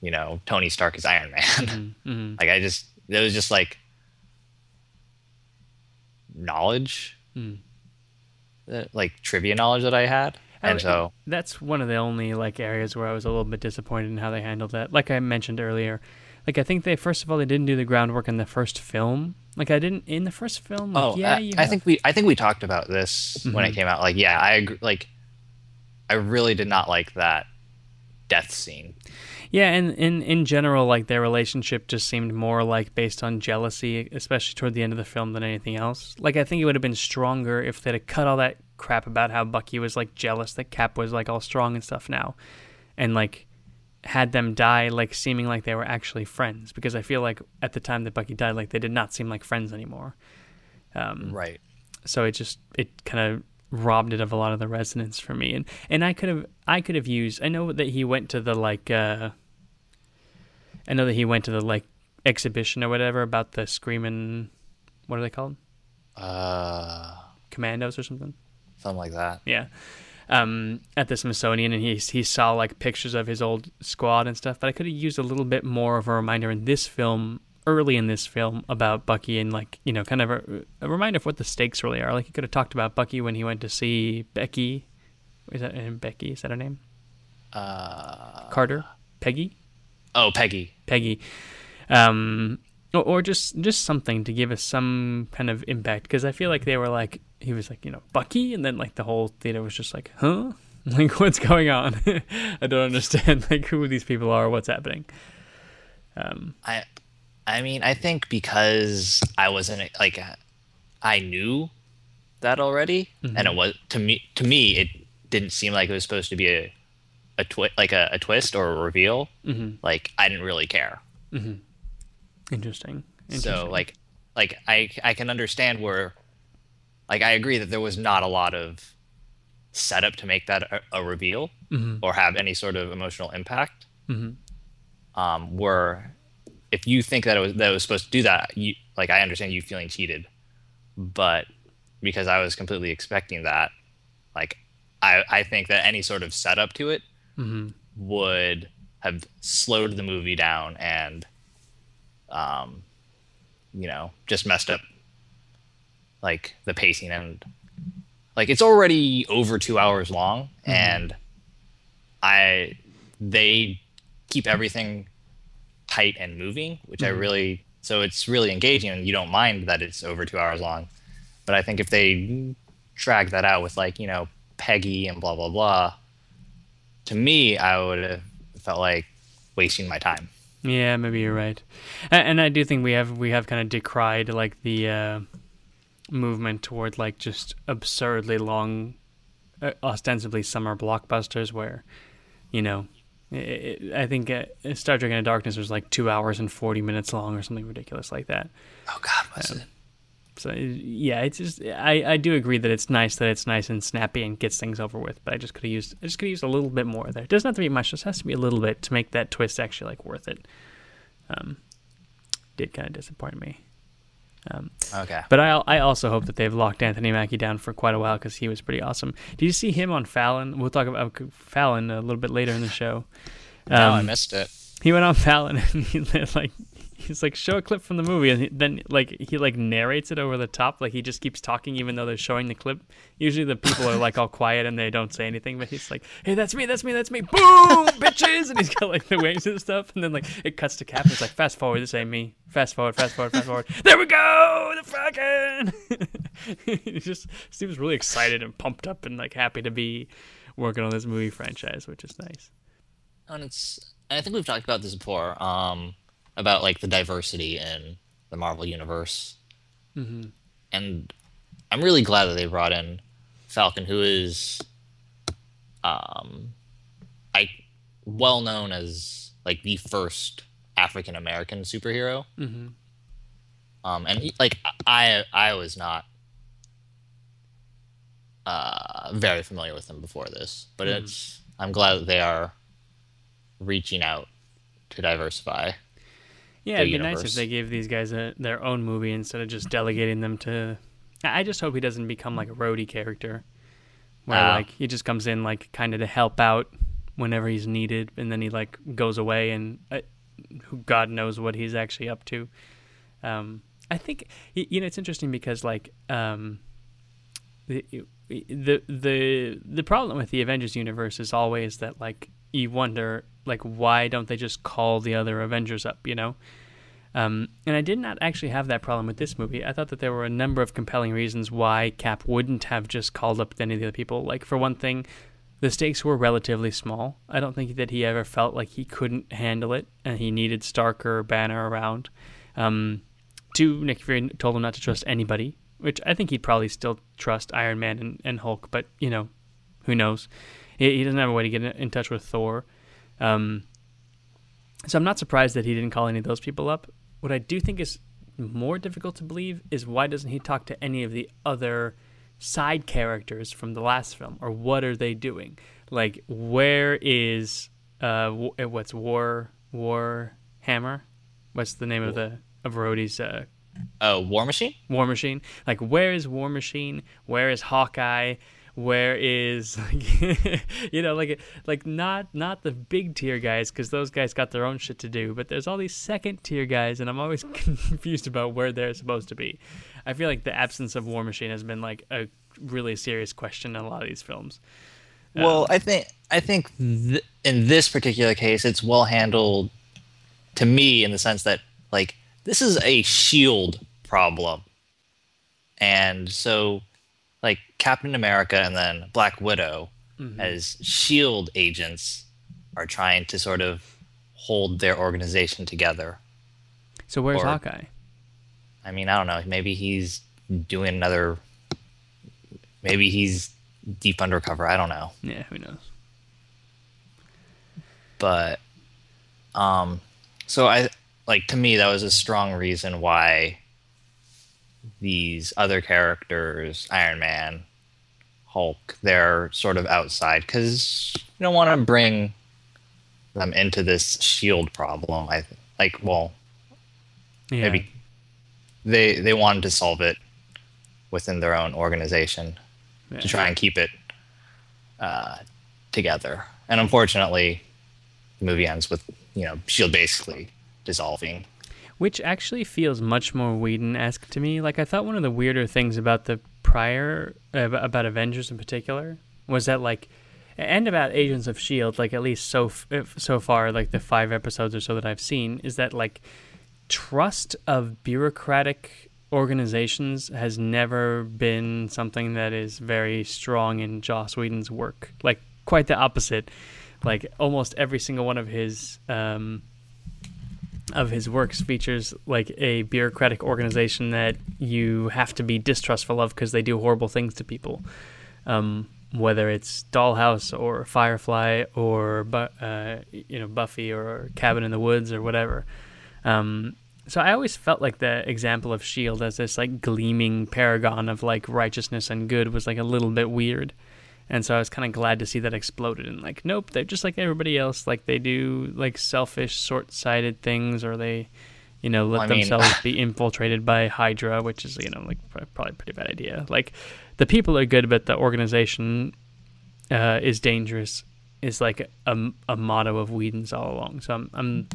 you know, Tony Stark is Iron Man. Mm-hmm. like I just it was just like knowledge, Hmm. that- like trivia knowledge that I had, I- and so that's one of the only like areas where I was a little bit disappointed in how they handled that. Like I mentioned earlier, like I think they first of all they didn't do the groundwork in the first film. Like I didn't in the first film. Like, oh yeah, I, you I think we I think we talked about this when it came out. Like yeah, I agree. Like I really did not like that death scene. Yeah, and in in general, like their relationship just seemed more like based on jealousy, especially toward the end of the film, than anything else. Like I think it would have been stronger if they'd have cut all that crap about how Bucky was like jealous that Cap was like all strong and stuff now, and like had them die like seeming like they were actually friends. Because I feel like at the time that Bucky died, like they did not seem like friends anymore. Um, Right. so it just it kind of robbed it of a lot of the resonance for me and and I could have I could have used I know that he went to the like uh I know that he went to the like exhibition or whatever about the screaming what are they called? Uh, commandos or something? something like that. yeah. Um at the Smithsonian and he he saw like pictures of his old squad and stuff but I could have used a little bit more of a reminder in this film early in this film about Bucky and like you know kind of a, a reminder of what the stakes really are. Like he could have talked about Bucky when he went to see Becky. Is that and Becky? Is that her name? Uh Carter? Peggy Oh, Peggy. Peggy, um, or, or just just something to give us some kind of impact. Because I feel like they were like he was like you know Bucky, and then like the whole theater was just like, huh, like what's going on? I don't understand like who these people are, what's happening. I, I mean, I think because I wasn't like, I knew that already, and it was to me. To me, it didn't seem like it was supposed to be a, a twi- like a, a twist or a reveal. Mm-hmm. Like I didn't really care. Interesting. So like, like I I can understand where, like I agree that there was not a lot of setup to make that a, a reveal or have any sort of emotional impact. Um, where if you think that it was that it was supposed to do that, you like I understand you feeling cheated, but because I was completely expecting that, like I I think that any sort of setup to it Mm-hmm. would have slowed the movie down and um you know just messed up like the pacing and like it's already over two hours long mm-hmm. and i they keep everything tight and moving which i mm-hmm. really so it's really engaging and you don't mind that it's over two hours long. But i think if they drag that out with like you know peggy and blah blah blah to me i would have felt like wasting my time. Yeah, maybe you're right, and, and I do think we have we have kind of decried like the uh, movement toward like just absurdly long, uh, ostensibly summer blockbusters where, you know, it, it, I think uh, Star Trek Into Darkness was like two hours and forty minutes long or something ridiculous like that. oh god was it So yeah, it's just I, I do agree that it's nice that it's nice and snappy and gets things over with. But I just could have used I just could have used a little bit more there. It doesn't have to be much. Just has to be a little bit to make that twist actually like worth it. Um, did kind of disappoint me. okay But I I also hope that they've locked Anthony Mackie down for quite a while because he was pretty awesome. Did you see him on Fallon? We'll talk about Fallon a little bit later in the show. no i Um, missed it he went on Fallon and he like he's like show a clip from the movie and then like he like narrates it over the top like he just keeps talking even though they're showing the clip. Usually the people are like all quiet and they don't say anything but he's like hey that's me that's me that's me boom bitches! And he's got like the waves and stuff and then like it cuts to cap and it's like fast forward this ain't me. Fast forward fast forward fast forward. There we go the fucking he just seems really excited and pumped up and like happy to be working on this movie franchise which is nice. And it's I think we've talked about this before um, about like the diversity in the Marvel universe, mm-hmm. and I'm really glad that they brought in Falcon, who is um, I well known as like the first African American superhero. Mm-hmm. Um, and he, like I I was not uh, very familiar with him before this, but Mm-hmm. it's I'm glad that they are reaching out to diversify. Yeah, it'd be nice if they gave these guys a, their own movie instead of just delegating them to. I just hope he doesn't become like a roadie character, where Ah. like he just comes in like kind of to help out whenever he's needed, and then he like goes away, and uh, who God knows what he's actually up to. Um, I think you know it's interesting because like um, the the the the problem with the Avengers universe is always that like you wonder like why don't they just call the other Avengers up, you know? Um, and I did not actually have that problem with this movie. I thought that there were a number of compelling reasons why Cap wouldn't have just called up any of the other people. Like for one thing, the stakes were relatively small. I don't think that he ever felt like he couldn't handle it and he needed Stark or Banner around. Um, two, Nick Fury told him not to trust anybody, which I think he'd probably still trust Iron Man and, and Hulk, but you know, who knows? He, he doesn't have a way to get in, in touch with Thor. Um, so I'm not surprised that he didn't call any of those people up. What I do think is more difficult to believe is why doesn't he talk to any of the other side characters from the last film, or what are they doing? Like, where is uh, uh, what's War War Hammer? What's the name of the of Rhodey's uh, Oh, War Machine. War Machine. Like, where is War Machine? Where is Hawkeye? Where is like, you know like like not not the big tier guys because those guys got their own shit to do, but there's all these second tier guys, and I'm always confused about where they're supposed to be. I feel like the absence of War Machine has been like a really serious question in a lot of these films. Well, um, I think I think th- in this particular case, it's well handled to me in the sense that like this is a shield problem, and so like Captain America and then Black Widow as shield agents are trying to sort of hold their organization together. So where's Or- Hawkeye? I mean, I don't know. Maybe he's doing another. Maybe he's deep undercover. I don't know. Yeah, who knows? but um so i like to me that was a strong reason why these other characters iron man hulk they're sort of outside because you don't want to bring them into this shield problem i th- like well Yeah. maybe they they wanted to solve it within their own organization Yeah. to try and keep it uh, together. And unfortunately, the movie ends with you know Shield basically dissolving. Which actually feels much more Whedon-esque to me. Like I thought one of the weirder things about the prior about Avengers in particular was that like and about Agents of Shield, like at least so f- so far, like the five episodes or so that I've seen, is that like trust of bureaucratic organizations has never been something that is very strong in Joss Whedon's work. Like quite the opposite. Like almost every single one of his um, of his works features like a bureaucratic organization that you have to be distrustful of because they do horrible things to people. Um, whether it's Dollhouse or Firefly or uh, you know Buffy or Cabin in the Woods or whatever. Um, so I always felt like the example of Shield as this like gleaming paragon of like righteousness and good was like a little bit weird. And so I was kind of glad to see that exploded and like, nope, they're just like everybody else. Like they do like selfish, short-sighted things, or they, you know, let I mean- themselves be infiltrated by Hydra, which is you know like probably a pretty bad idea. Like the people are good, but the organization uh, is dangerous. Is like a, a motto of Whedon's all along. So I'm, I'm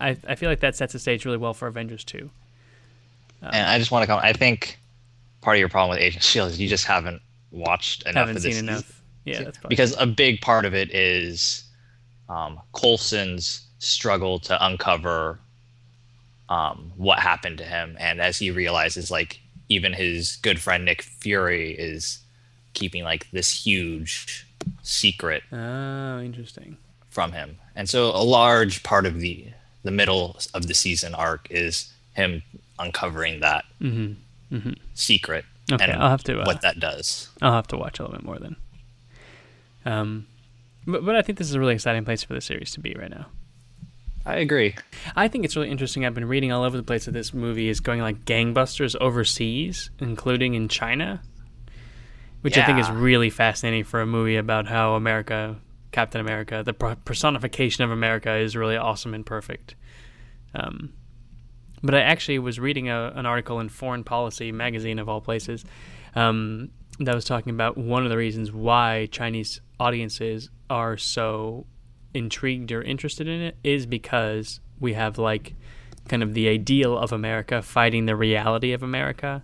I I feel like that sets the stage really well for Avengers two. and I just want to come. I think part of your problem with Agent Shield is you just haven't watched enough Haven't of seen this enough. Yeah, that's probably because a big part of it is um, Coulson's struggle to uncover um, what happened to him, and as he realizes, like even his good friend Nick Fury is keeping like this huge secret oh interesting. from him, and so a large part of the the middle of the season arc is him uncovering that secret Okay, I'll have to, uh, what that does. I'll have to watch a little bit more then. Um, but, but I think this is a really exciting place for the series to be right now. I agree. I think it's really interesting. I've been reading all over the place that this movie is going like gangbusters overseas, including in China, which I think is really fascinating for a movie about how America, Captain America, the personification of America is really awesome and perfect. Um, but I actually was reading a, an article in Foreign Policy magazine of all places um, that was talking about one of the reasons why Chinese audiences are so intrigued or interested in it is because we have like kind of the ideal of America fighting the reality of America.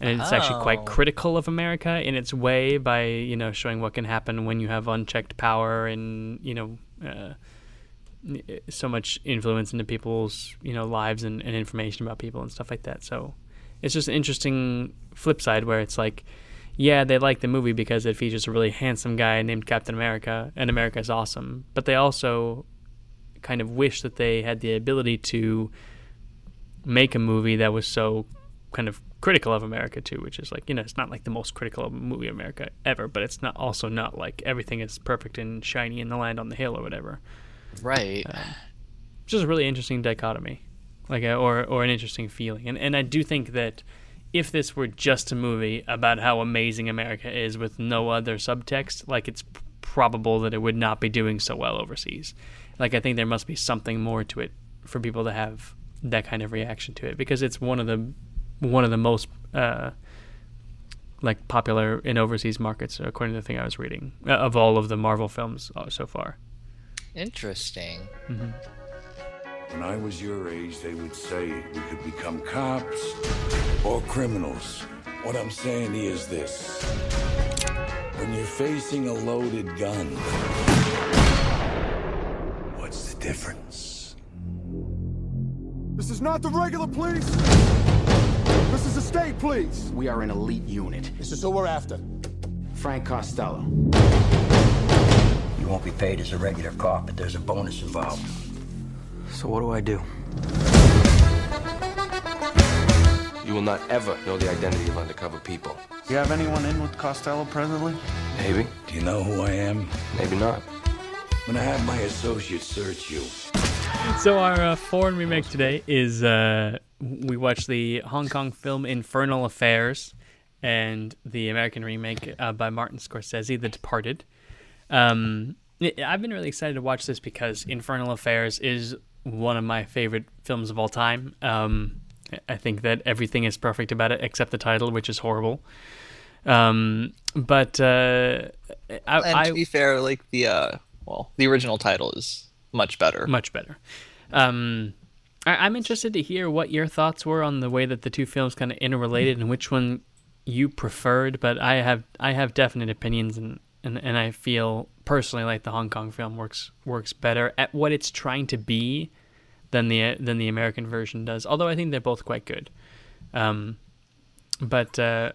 And it's actually quite Oh. critical of America in its way by, you know, showing what can happen when you have unchecked power and, you know, uh, so much influence into people's you know lives and, and information about people and stuff like that. So it's just an interesting flip side where it's like, yeah, they like the movie because it features a really handsome guy named Captain America, and America is awesome. But they also kind of wish that they had the ability to make a movie that was so kind of critical of America too, which is like you know it's not like the most critical movie of America ever, but it's not also not like everything is perfect and shiny in the land on the hill or whatever Right. just a really interesting dichotomy, like a, or or an interesting feeling. And and I do think that if this were just a movie about how amazing America is with no other subtext, like it's probable that it would not be doing so well overseas. Like I think there must be something more to it for people to have that kind of reaction to it because it's one of the one of the most uh, like popular in overseas markets according to the thing I was reading uh, of all of the Marvel films uh, so far. Interesting. Mm-hmm. When I was your age, they would say we could become cops or criminals. What I'm saying is this. When you're facing a loaded gun, what's the difference? This is not the regular police. This is the state police. We are an elite unit. This is who we're after. Frank Costello. You won't be paid as a regular cop, but there's a bonus involved. So what do I do? You will not ever know the identity of undercover people. Do you have anyone in with Costello presently? Maybe, Do you know who I am? maybe not. When I'm gonna have my associates search you. So our uh, foreign remake today is uh, we watched the Hong Kong film Infernal Affairs and the American remake uh, by Martin Scorsese, The Departed. Um, I- I've been really excited to watch this because Infernal Affairs is one of my favorite films of all time. Um, I think that everything is perfect about it except the title, which is horrible. Um, but uh, I, And I to be fair, like the uh, well, the original title is much better. much better. Um, I, I'm interested to hear what your thoughts were on the way that the two films kind of interrelated and which one you preferred. But I have I have definite opinions, and, and, and I feel personally like the Hong Kong film works works better at what it's trying to be than the than the American version does. Although I think they're both quite good. Um, but uh,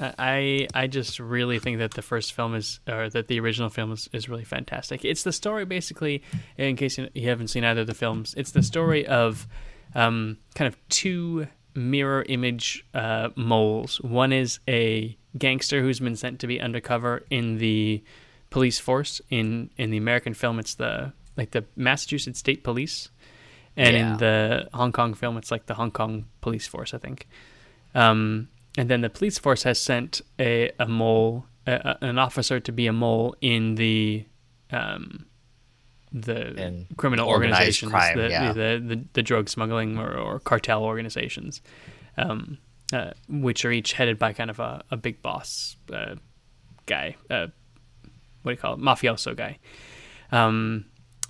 I I just really think that the first film is or that the original film is, is really fantastic. It's the story basically, in case you haven't seen either of the films, it's the story of um, kind of two mirror image uh, moles. One is a gangster who's been sent to be undercover in the police force. In in the American film, it's the like the Massachusetts State Police, and Yeah. in the Hong Kong film, it's like the Hong Kong Police Force, I think. Um, and then the police force has sent a, a mole, a, a- an officer to be a mole in the um, the In criminal organizations, crime, the, yeah. the, the the drug smuggling or, or cartel organizations, um, uh, which are each headed by kind of a, a big boss uh, guy. Uh, what do you call it? Mafioso guy. Um,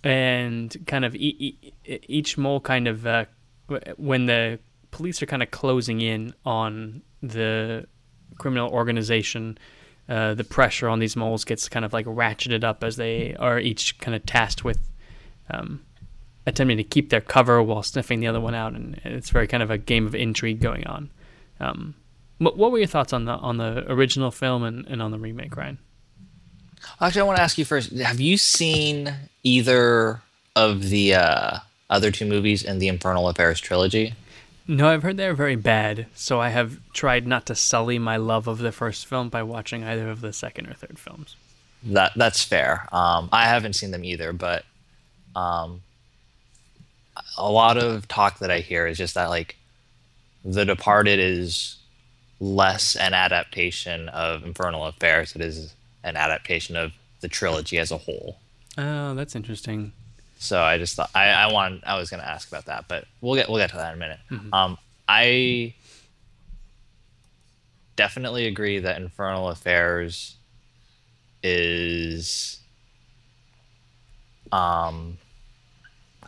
and kind of e- e- each mole kind of uh, when the police are kind of closing in on the criminal organization uh, the pressure on these moles gets kind of like ratcheted up as they are each kind of tasked with um, attempting to keep their cover while sniffing the other one out, and it's very kind of a game of intrigue going on. Um, what, what were your thoughts on the on the original film and, and on the remake, Ryan? Actually, I want to ask you first: Have you seen either of the uh, other two movies in the Infernal Affairs trilogy? No, I've heard they're very bad, so I have tried not to sully my love of the first film by watching either of the second or third films. that that's fair. Um, I haven't seen them either, but um, a lot of talk that I hear is just that like The Departed is less an adaptation of Infernal Affairs. It is an adaptation of the trilogy as a whole. Oh, that's interesting. So I just thought I, I want I was going to ask about that, but we'll get we'll get to that in a minute. Mhm. Um, I definitely agree that Infernal Affairs is um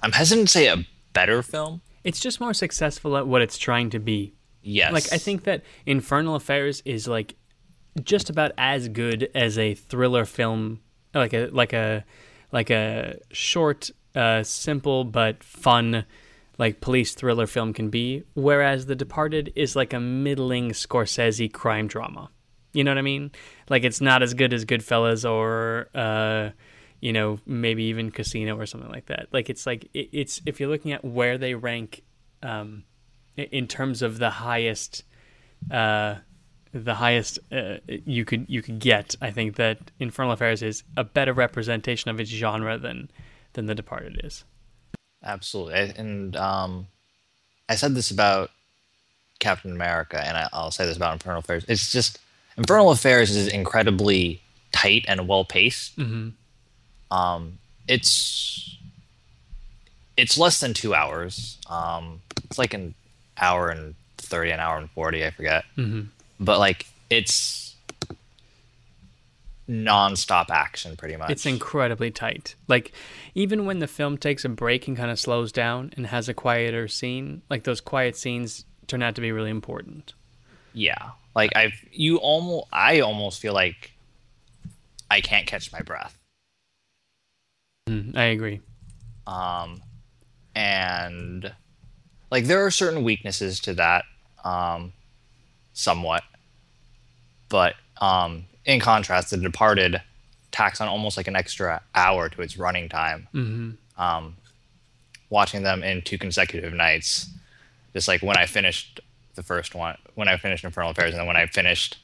I'm hesitant to say a better film. It's just more successful at what it's trying to be. Yes. Like I think that Infernal Affairs is like just about as good as a thriller film, like a like a like a short, uh, simple but fun, like police thriller film can be. Whereas The Departed is like a middling Scorsese crime drama. You know what I mean? Like it's not as good as Goodfellas or. Uh, you know, maybe even Casino or something like that. Like it's like it, it's if you're looking at where they rank um, in terms of the highest, uh, the highest uh, you could you could get. I think that Infernal Affairs is a better representation of its genre than than The Departed is. Absolutely. And um, I said this about Captain America, and I, I'll say this about Infernal Affairs. It's just Infernal Affairs is incredibly tight and well paced. Mm-hmm. Um, it's it's less than two hours. Um, it's like an hour and thirty, an hour and forty, I forget. Mhm. But like it's non-stop action, pretty much. It's incredibly tight. Like even when the film takes a break and kind of slows down and has a quieter scene, like those quiet scenes turn out to be really important. Yeah. Like I've you almost I almost feel like I can't catch my breath. Mm, I agree. Um and like there are certain weaknesses to that um somewhat. But um in contrast The Departed tacks on almost like an extra hour to its running time. Mm-hmm. Um watching them in two consecutive nights just like when I finished the first one, when I finished Infernal Affairs, and then when I finished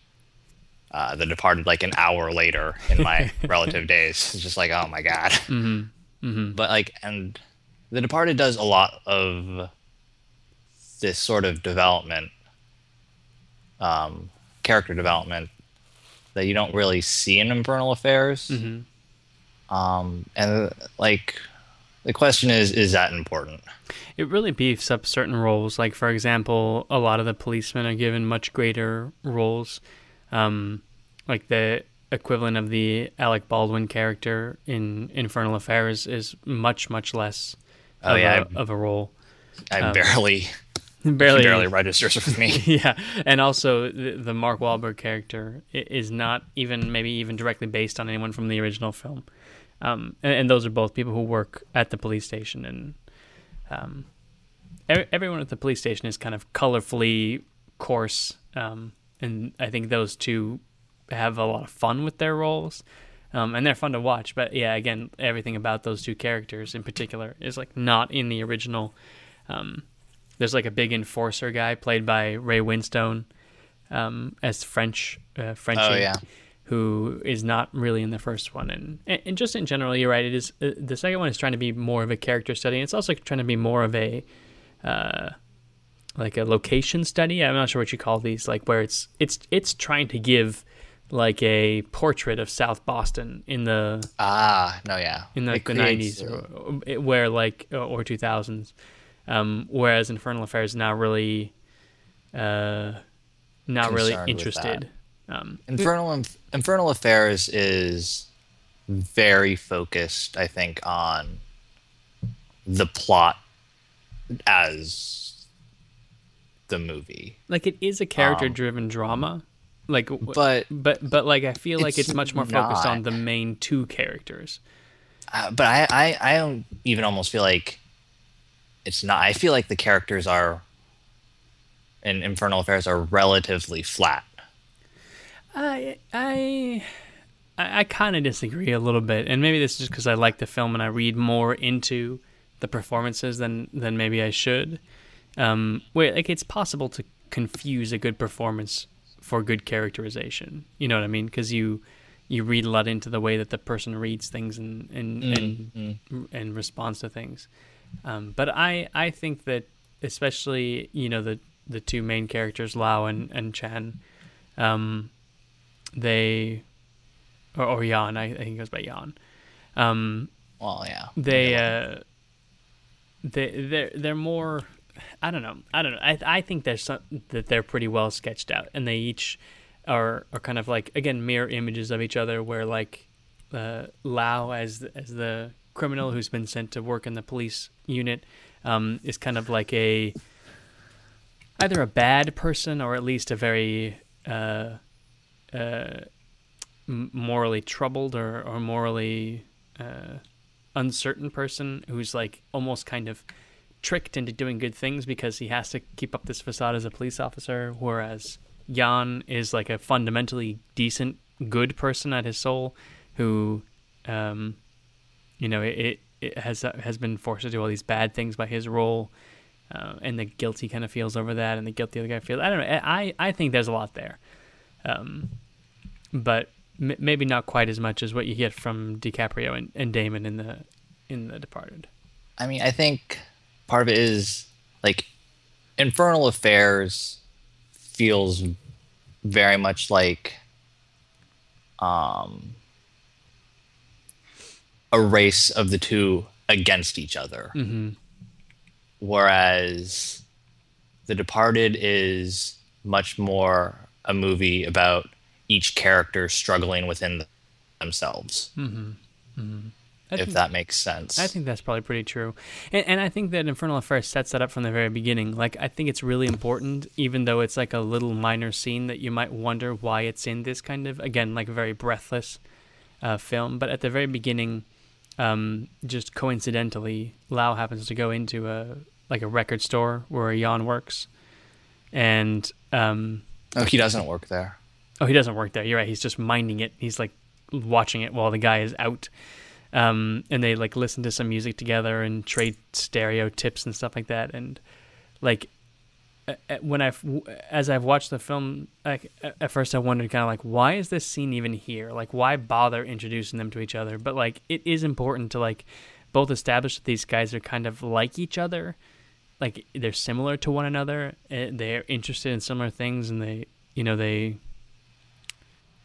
uh, The Departed, like an hour later in my relative days, it's just like, oh my god. Mm-hmm. Mm-hmm. But like, and The Departed does a lot of this sort of development, um, character development that you don't really see in Infernal Affairs. Mm-hmm. Um, and like, the question is, is that important? It really beefs up certain roles. Like, for example, a lot of the policemen are given much greater roles. Um, like the equivalent of the Alec Baldwin character in Infernal Affairs is much, much less Oh, of, yeah, a, of a role. I Um, barely, barely, barely registers with me. yeah, and also the, the Mark Wahlberg character is not even maybe even directly based on anyone from the original film. Um, and, and those are both people who work at the police station, and um, every, everyone at the police station is kind of colorfully coarse, um, and I think those two have a lot of fun with their roles. Um, and they're fun to watch, but yeah, again, everything about those two characters in particular is like not in the original. Um, there's like a big enforcer guy played by Ray Winstone um, as French uh, Frenchie, Oh, yeah. who is not really in the first one. And and just in general, you're right. It is uh, the second one is trying to be more of a character study. And it's also trying to be more of a uh, like a location study. I'm not sure what you call these, like where it's it's it's trying to give like a portrait of South Boston in the Ah, no, yeah. in the, It the 90s or, or where like or 2000s um, whereas infernal affairs is not really uh, not really Concerned interested um, Infernal Infernal Affairs is very focused, I think, on the plot as the movie. like it is a character driven drama. Like but but but like i feel like it's it's much more focused on the main two characters. Uh, but I, I, I don't even almost feel like it's not. I feel like the characters are in Infernal Affairs are relatively flat. I I I, kind of disagree a little bit, and maybe this is just because I like the film and I read more into the performances than than maybe I should. Um, where like it's possible to confuse a good performance for good characterization. You know what I mean? Because you you read a lot into the way that the person reads things and and Mm, and, and responds to things. Um, but I I think that especially you know the the two main characters Lau and and Chan, um, they or, or Yan I, I think it goes by Yan. Um, Well, yeah. they uh, they they're they're more. I don't know. I don't know. I I think there's some that they're pretty well sketched out, and they each are are kind of like again mirror images of each other. Where like uh, Lau as as the criminal who's been sent to work in the police unit um, is kind of like a either a bad person or at least a very uh, uh, morally troubled or, or morally uh, uncertain person who's like almost kind of tricked into doing good things because he has to keep up this facade as a police officer, whereas Jan is like a fundamentally decent, good person at his soul who, um, you know, it, it has has been forced to do all these bad things by his role. Uh, and the guilt he kind of feels over that, and the guilt the other guy feels. I don't know. I I think there's a lot there, um, but m- maybe not quite as much as what you get from DiCaprio and, and Damon in the in the Departed. I mean, I think part of it is like Infernal Affairs feels very much like um a race of the two against each other. Mm-hmm. Whereas The Departed is much more a movie about each character struggling within themselves. Mm-hmm. Mm-hmm. I if think- that makes sense. I think that's probably pretty true, and, and I think that Infernal Affairs sets that up from the very beginning. Like I think it's really important, even though it's like a little minor scene that you might wonder why it's in this kind of again like very breathless uh, film. But at the very beginning, um, just coincidentally, Lau happens to go into a like a record store where Jan works, and um, Oh, he doesn't work there. Oh, he doesn't work there. You're right. He's just minding it. He's like watching it while the guy is out. Um, and they like listen to some music together and trade stereo tips and stuff like that. And like when I've as I've watched the film, like at first I wondered kind of like why is this scene even here? Like why bother introducing them to each other? But like it is important to like both establish that these guys are kind of like each other. Like they're similar to one another. eh, They're interested in similar things, and they, you know, they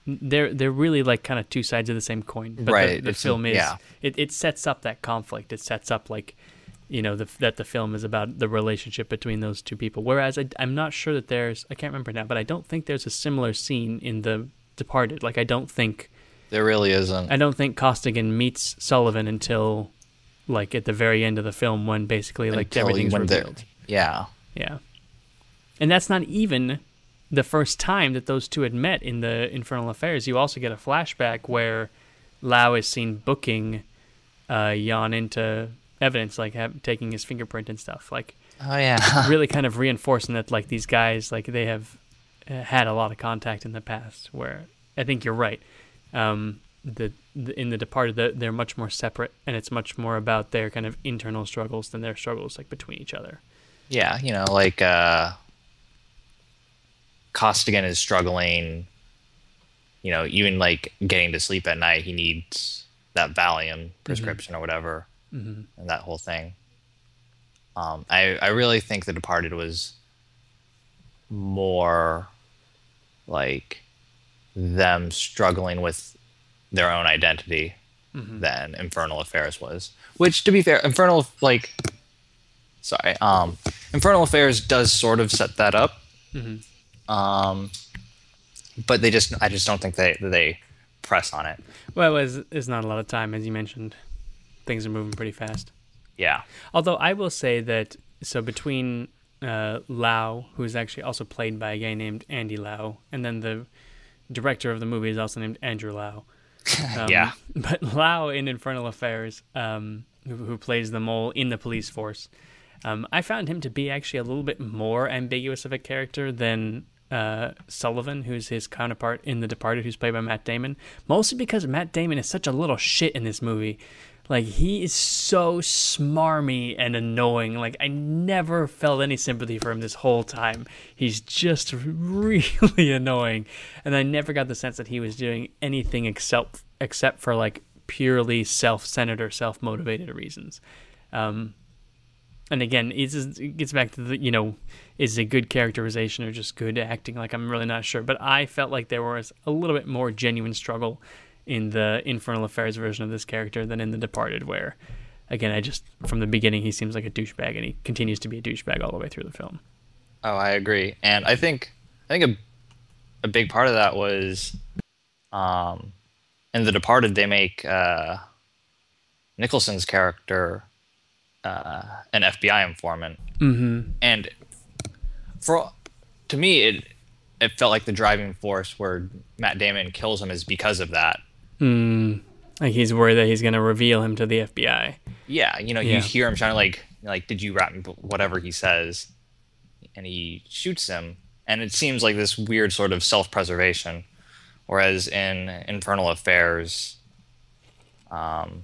they're they're really like kind of two sides of the same coin. But Right, The, the a- film is yeah. it, it sets up that conflict. It sets up like you know the, that the film is about the relationship between those two people. Whereas I, I'm not sure that there's I can't remember now, but I don't think there's a similar scene in the Departed. Like I don't think There really isn't. I don't think Costigan meets Sullivan until like at the very end of the film when basically like Until everything's revealed. Yeah. Yeah. And that's not even the first time that those two had met in the Infernal Affairs. You also get a flashback where Lau is seen booking uh, Jan into evidence, like have, taking his fingerprint and stuff. Like, Oh yeah. really kind of reinforcing that, like these guys, like they have uh, had a lot of contact in the past. Where I think you're right. Um, the, the in the Departed, the, they're much more separate, and it's much more about their kind of internal struggles than their struggles like between each other. Yeah, you know, like uh Costigan is struggling, you know, even like getting to sleep at night, he needs that Valium prescription or whatever, Mhm. and that whole thing. Um, I I really think The Departed was more like them struggling with their own identity Mhm. than Infernal Affairs was. Which, to be fair, Infernal like sorry, um, Infernal Affairs does sort of set that up. Mhm. Um, but they just I just don't think they they press on it. Well, it's, it's not a lot of time, as you mentioned. Things are moving pretty fast. Yeah. Although I will say that so between uh, Lau, who is actually also played by a guy named Andy Lau, and then the director of the movie is also named Andrew Lau. Um, Yeah. But Lau in Infernal Affairs, um, who, who plays the mole in the police force, um, I found him to be actually a little bit more ambiguous of a character than uh, Sullivan, who's his counterpart in The Departed, who's played by Matt Damon. Mostly because Matt Damon is such a little shit in this movie. Like he is so smarmy and annoying. Like I never felt any sympathy for him this whole time. He's just really annoying, and I never got the sense that he was doing anything except except for like purely self-centered or self-motivated reasons. Um, and again, it gets back to the you know, is it good characterization or just good acting? Like I'm really not sure, but I felt like there was a little bit more genuine struggle in the Infernal Affairs version of this character than in The Departed, where again, I just from the beginning he seems like a douchebag, and he continues to be a douchebag all the way through the film. Oh, I agree, and I think I think a a big part of that was, um, in The Departed they make uh, Nicholson's character uh, an FBI informant, mm-hmm. and for to me it it felt like the driving force where Matt Damon kills him is because of that. Mm, like he's worried that he's going to reveal him to the FBI. Yeah, you know, Yeah. you hear him trying to like like did you rat me whatever he says, and he shoots him, and it seems like this weird sort of self-preservation, whereas in Infernal Affairs, um,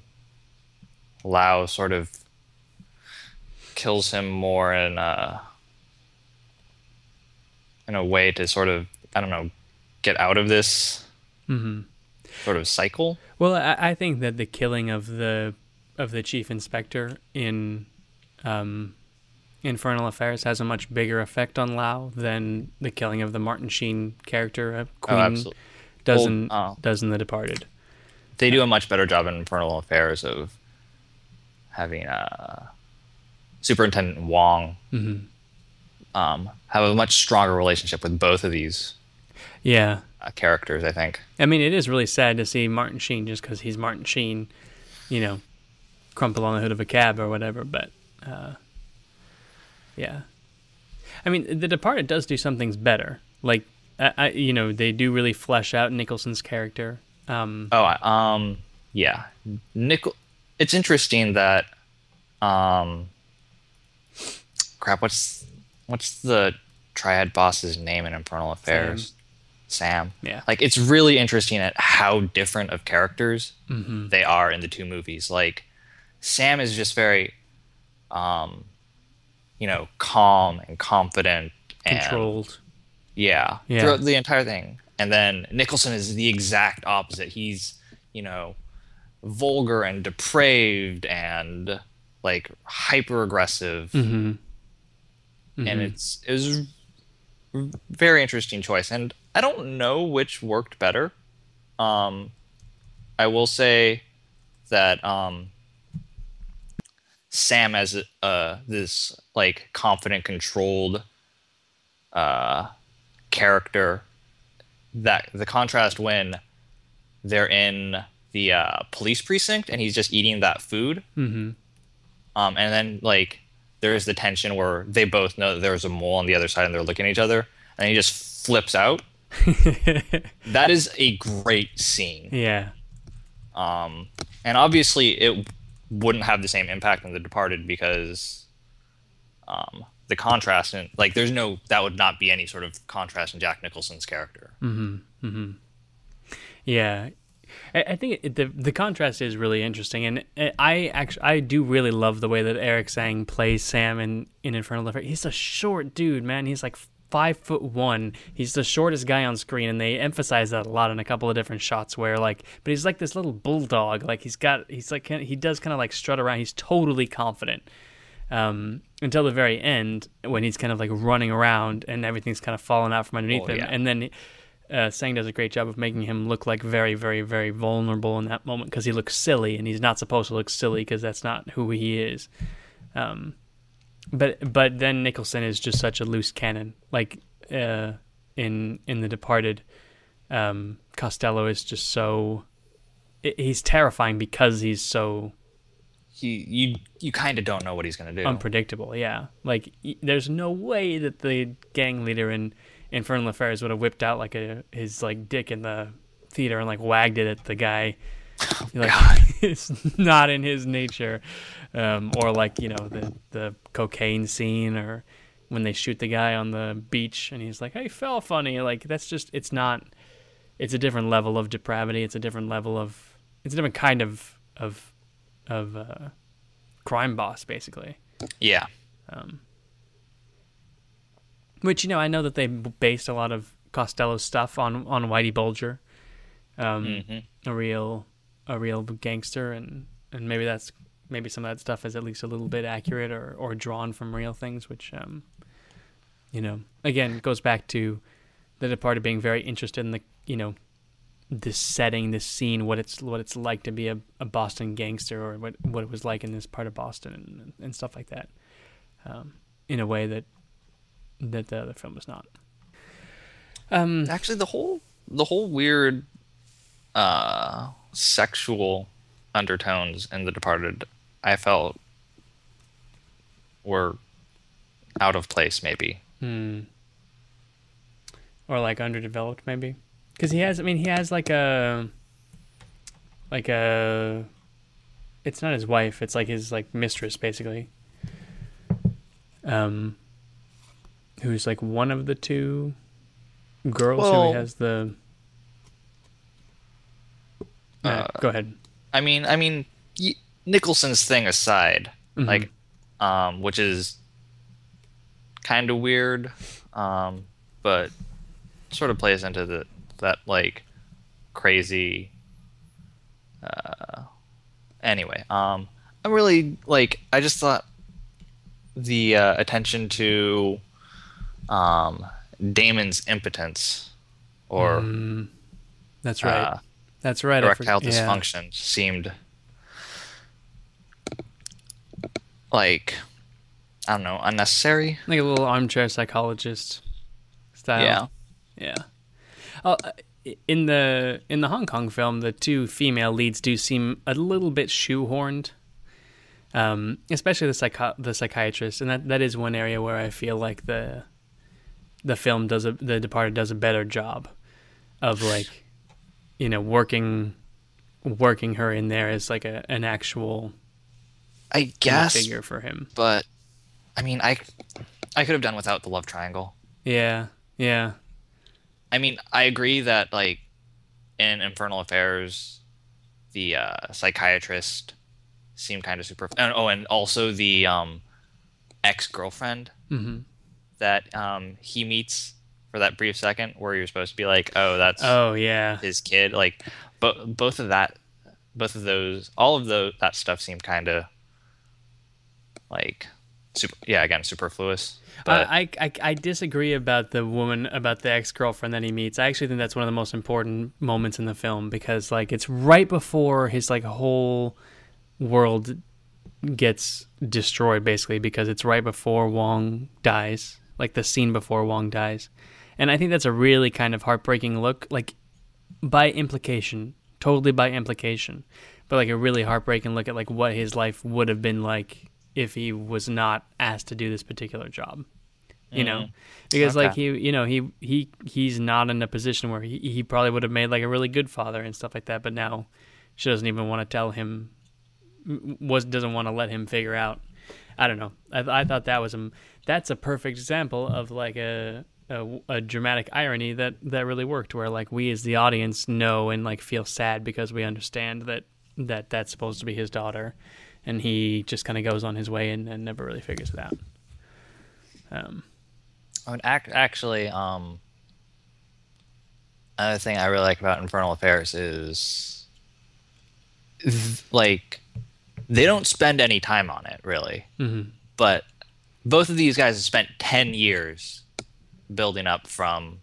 Lau sort of kills him more in a in a way to sort of I don't know get out of this Mm-hmm. Sort of cycle. Well, I, I think that the killing of the of the chief inspector in um, Infernal Affairs has a much bigger effect on Lau than the killing of the Martin Sheen character uh, Queen absolutely. does Well, in uh, does in The Departed. they do a much better job in Infernal Affairs of having uh, Superintendent Wong Mhm. um, have a much stronger relationship with both of these Yeah, uh, characters. I think. I mean, it is really sad to see Martin Sheen just because he's Martin Sheen, you know, crumple on the hood of a cab or whatever. But uh, yeah, I mean, The Departed does do some things better. Like, I, I, you know, they do really flesh out Nicholson's character. Um, Oh, um, yeah, Nickel. It's interesting that, um, crap. What's what's the triad boss's name in Infernal Affairs? Sam. Yeah. Like it's really interesting at how different of characters Mhm. they are in the two movies. Like Sam is just very, um, you know, calm and confident and controlled. yeah, Yeah. throughout the entire thing. And then Nicholson is the exact opposite. He's, you know, vulgar and depraved and like hyper aggressive. Mm-hmm. And it's it was a very interesting choice. And I don't know which worked better. Um, I will say that um, Sam as uh, this like confident, controlled uh, character. That the contrast when they're in the uh, police precinct and he's just eating that food, Mm-hmm. um, and then like there's the tension where they both know that there's a mole on the other side and they're looking at each other, and he just flips out. that is a great scene. Yeah. Um, and obviously, it wouldn't have the same impact in The Departed because um, the contrast and like there's no that would not be any sort of contrast in Jack Nicholson's character. Mm-hmm. Mm-hmm. Yeah, I, I think it, the the contrast is really interesting, and I actually I do really love the way that Eric Tsang plays Sam in in Infernal Affairs. He's a short dude, man. He's like five foot one. He's the shortest guy on screen, and they emphasize that a lot in a couple of different shots. Where like, but he's like this little bulldog. Like he's got he's like he does kind of like strut around. He's totally confident. Um, until the very end, when he's kind of like running around and everything's kind of falling out from underneath Oh, him, yeah. and then uh, Tsang does a great job of making him look like very, very, very vulnerable in that moment because he looks silly, and he's not supposed to look silly because that's not who he is. Um, but but then Nicholson is just such a loose cannon, like uh, in in The Departed. Um, Costello is just so he's terrifying because he's so You you you kind of don't know what he's gonna do. unpredictable. Yeah, like y- there's no way that the gang leader in Infernal Affairs would have whipped out like a his like dick in the theater and like wagged it at the guy. like it's not in his nature, um, or like you know the the cocaine scene or when they shoot the guy on the beach and he's like, "Hey, fell funny." Like that's just it's not. It's a different level of depravity. It's a different level of. It's a different kind of of of uh, crime boss, basically. Yeah. Um, which you know, I know that they based a lot of Costello's stuff on on Whitey Bulger, um, Mhm. a real a real gangster, and and maybe that's maybe some of that stuff is at least a little bit accurate or or drawn from real things, which um, you know, again goes back to the Departed being very interested in the you know this setting, this scene, what it's what it's like to be a, a Boston gangster, or what what it was like in this part of Boston, and, and stuff like that, um, in a way that that the other film was not. Um, Actually, the whole the whole weird uh, sexual undertones in The Departed, I felt were out of place. Maybe. Hmm. Or like underdeveloped, maybe, because he has. I mean, he has like a, like a. It's not his wife. It's like his like mistress, basically. Um. Who's like one of the two girls who Well- he has the. Uh, Uh, go ahead. I mean, I mean, Nicholson's thing aside, Mhm. like, um, which is kind of weird, um, but sort of plays into the that like crazy. Uh, anyway, um, I really like. I just thought the uh, attention to um, Damon's impotence or Mm, that's right. uh, that's right. I for- erectile yeah. dysfunction seemed like I don't know unnecessary. like a little armchair psychologist style. Yeah. yeah. Uh, in the in the Hong Kong film, the two female leads do seem a little bit shoehorned, um, especially the psycho- the psychiatrist, and that, that is one area where I feel like the the film does a the Departed does a better job of like you know working working her in there as like a an actual I guess, figure for him. but I mean, I I could have done without the love triangle. Yeah, yeah. I mean, I agree that like in Infernal Affairs, the uh, psychiatrist seemed kind of super. And, oh, and also the um, ex girlfriend Mhm. that um, he meets for that brief second, where you're supposed to be like, oh, that's Oh yeah. his kid. Like, but both of that, both of those, all of those that stuff seemed kind of like super. Yeah, again, superfluous. But I, I I disagree about the woman about the ex girlfriend that he meets. I actually think that's one of the most important moments in the film because like it's right before his like whole world gets destroyed basically because it's right before Wong dies, like the scene before Wong dies. And I think that's a really kind of heartbreaking look like by implication, totally by implication, but like a really heartbreaking look at like what his life would have been like if he was not asked to do this particular job. You know, Mhm. because like he, you know, he he he's not in a position where he he probably would have made like a really good father and stuff like that. But now she doesn't even want to tell him, was doesn't want to let him figure out. I don't know. I, I thought that was a that's a perfect example of like a, a a dramatic irony that that really worked. Where like we as the audience know and like feel sad because we understand that that that's supposed to be his daughter, and he just kind of goes on his way and, and never really figures it out. Um, I mean, act, actually, um, another thing I really like about Infernal Affairs is, like, they don't spend any time on it, really. Mhm. But both of these guys have spent 10 years building up from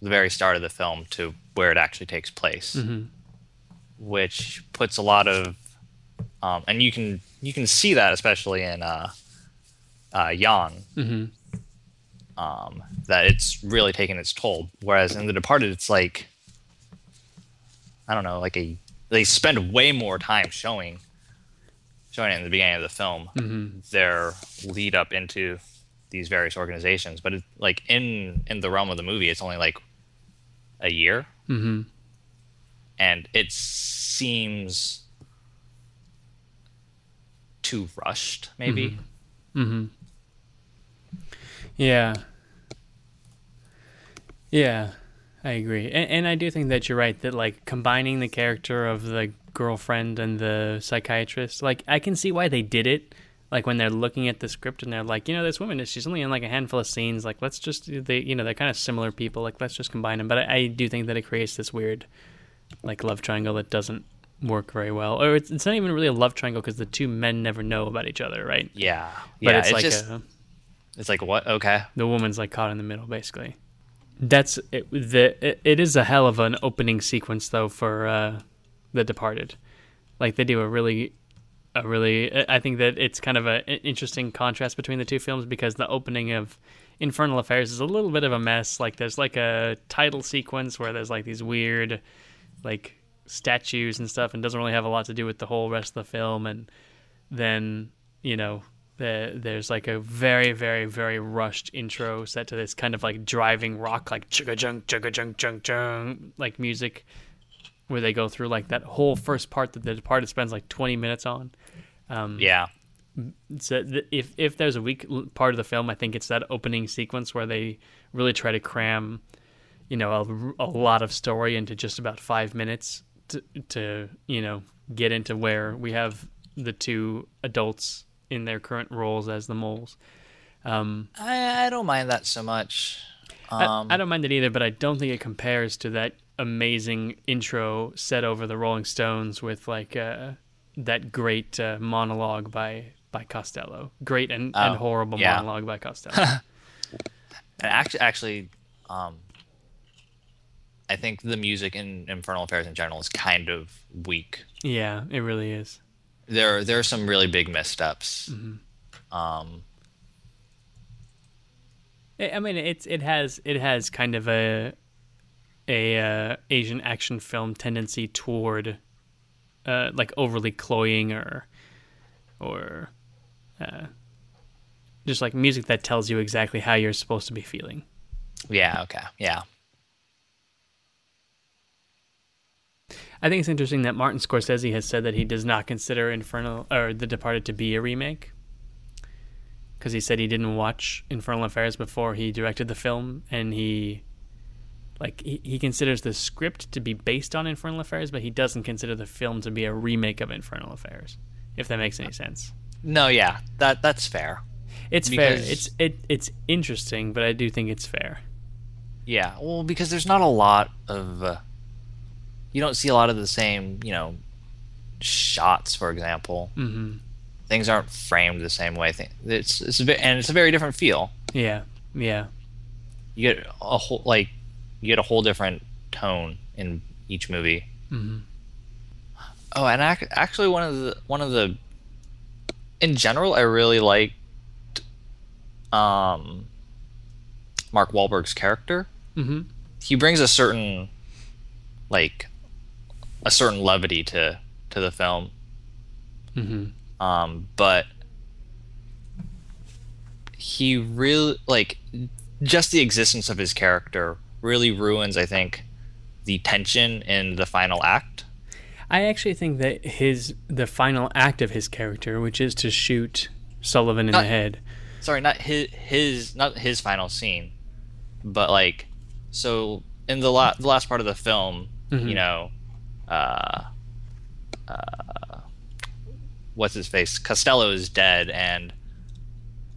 the very start of the film to where it actually takes place, Mhm. which puts a lot of, um, and you can you can see that especially in uh, uh, Jan mhm. um, that it's really taken its toll. Whereas in The Departed, it's like I don't know, like a they spend way more time showing showing it in the beginning of the film Mhm. their lead up into these various organizations. But it, like in in the realm of the movie, it's only like a year, Mm-hmm. and it seems too rushed, maybe. Mm-hmm. Yeah. Yeah, I agree, and, and I do think that you're right that like combining the character of the girlfriend and the psychiatrist. Like I can see why they did it. Like when they're looking at the script and they're like, you know, this woman is she's only in like a handful of scenes. Like let's just they you know they're kind of similar people. Like let's just combine them. But I, I do think that it creates this weird like love triangle that doesn't work very well. Or it's, it's not even really a love triangle because the two men never know about each other, right? Yeah, But yeah. it's it's like just a, it's like what? Okay, the woman's like caught in the middle, basically. That's it, the. It, it is a hell of an opening sequence though for uh, The Departed. Like they do a really, a really. I think that it's kind of an interesting contrast between the two films because the opening of Infernal Affairs is a little bit of a mess. Like there's like a title sequence where there's like these weird, like statues and stuff, and doesn't really have a lot to do with the whole rest of the film. And then you know the, there's like a very very very rushed intro set to this kind of like driving rock like chugga junk chugga junk junk junk like music where they go through like that whole first part that the departed spends like 20 minutes on um yeah, so th- if if there's a weak part of the film i think it's that opening sequence where they really try to cram you know a, a lot of story into just about five minutes to, to you know get into where we have the two adults in their current roles as the moles um, I, I don't mind that so much. I- Um, I, don't mind it either, but I don't think it compares to that amazing intro set over the Rolling Stones with like uh, that great uh, monologue by by Costello. Great and, and Oh, horrible yeah. monologue by Costello. And actually, actually, um, I think the music in Infernal Affairs in general is kind of weak. yeah, it really is. There, there are some really big missteps. Mm-hmm. Um, I I mean, it's it has it has kind of a a uh, Asian action film tendency toward uh, like overly cloying or or uh, just like music that tells you exactly how you're supposed to be feeling. yeah, okay, yeah, I think it's interesting that Martin Scorsese has said that he does not consider Infernal or The Departed to be a remake because he said he didn't watch Infernal Affairs before he directed the film, and he like he, he considers the script to be based on Infernal Affairs, but he doesn't consider the film to be a remake of Infernal Affairs. If that makes any sense, no, yeah, that that's fair. it's fair. It's it it's interesting, but I do think it's fair. Yeah, well, because there's not a lot of, uh, you don't see a lot of the same, you know, shots, for example. hmm Things aren't framed the same way. It's it's a bit, and it's a very different feel. Yeah, yeah, You get a whole like, you get a whole different tone in each movie. hmm Oh, and ac- actually, one of the one of the, in general, I really liked, um, Mark Wahlberg's character. hmm he brings a certain like a certain levity to to the film hmm um but he really like just the existence of his character really ruins i think the tension in the final act I actually think that his the final act of his character, which is to shoot Sullivan in Not- the head. sorry not his his not his final scene but like so in the, la- the last part of the film Mhm. you know uh uh what's his face costello is dead and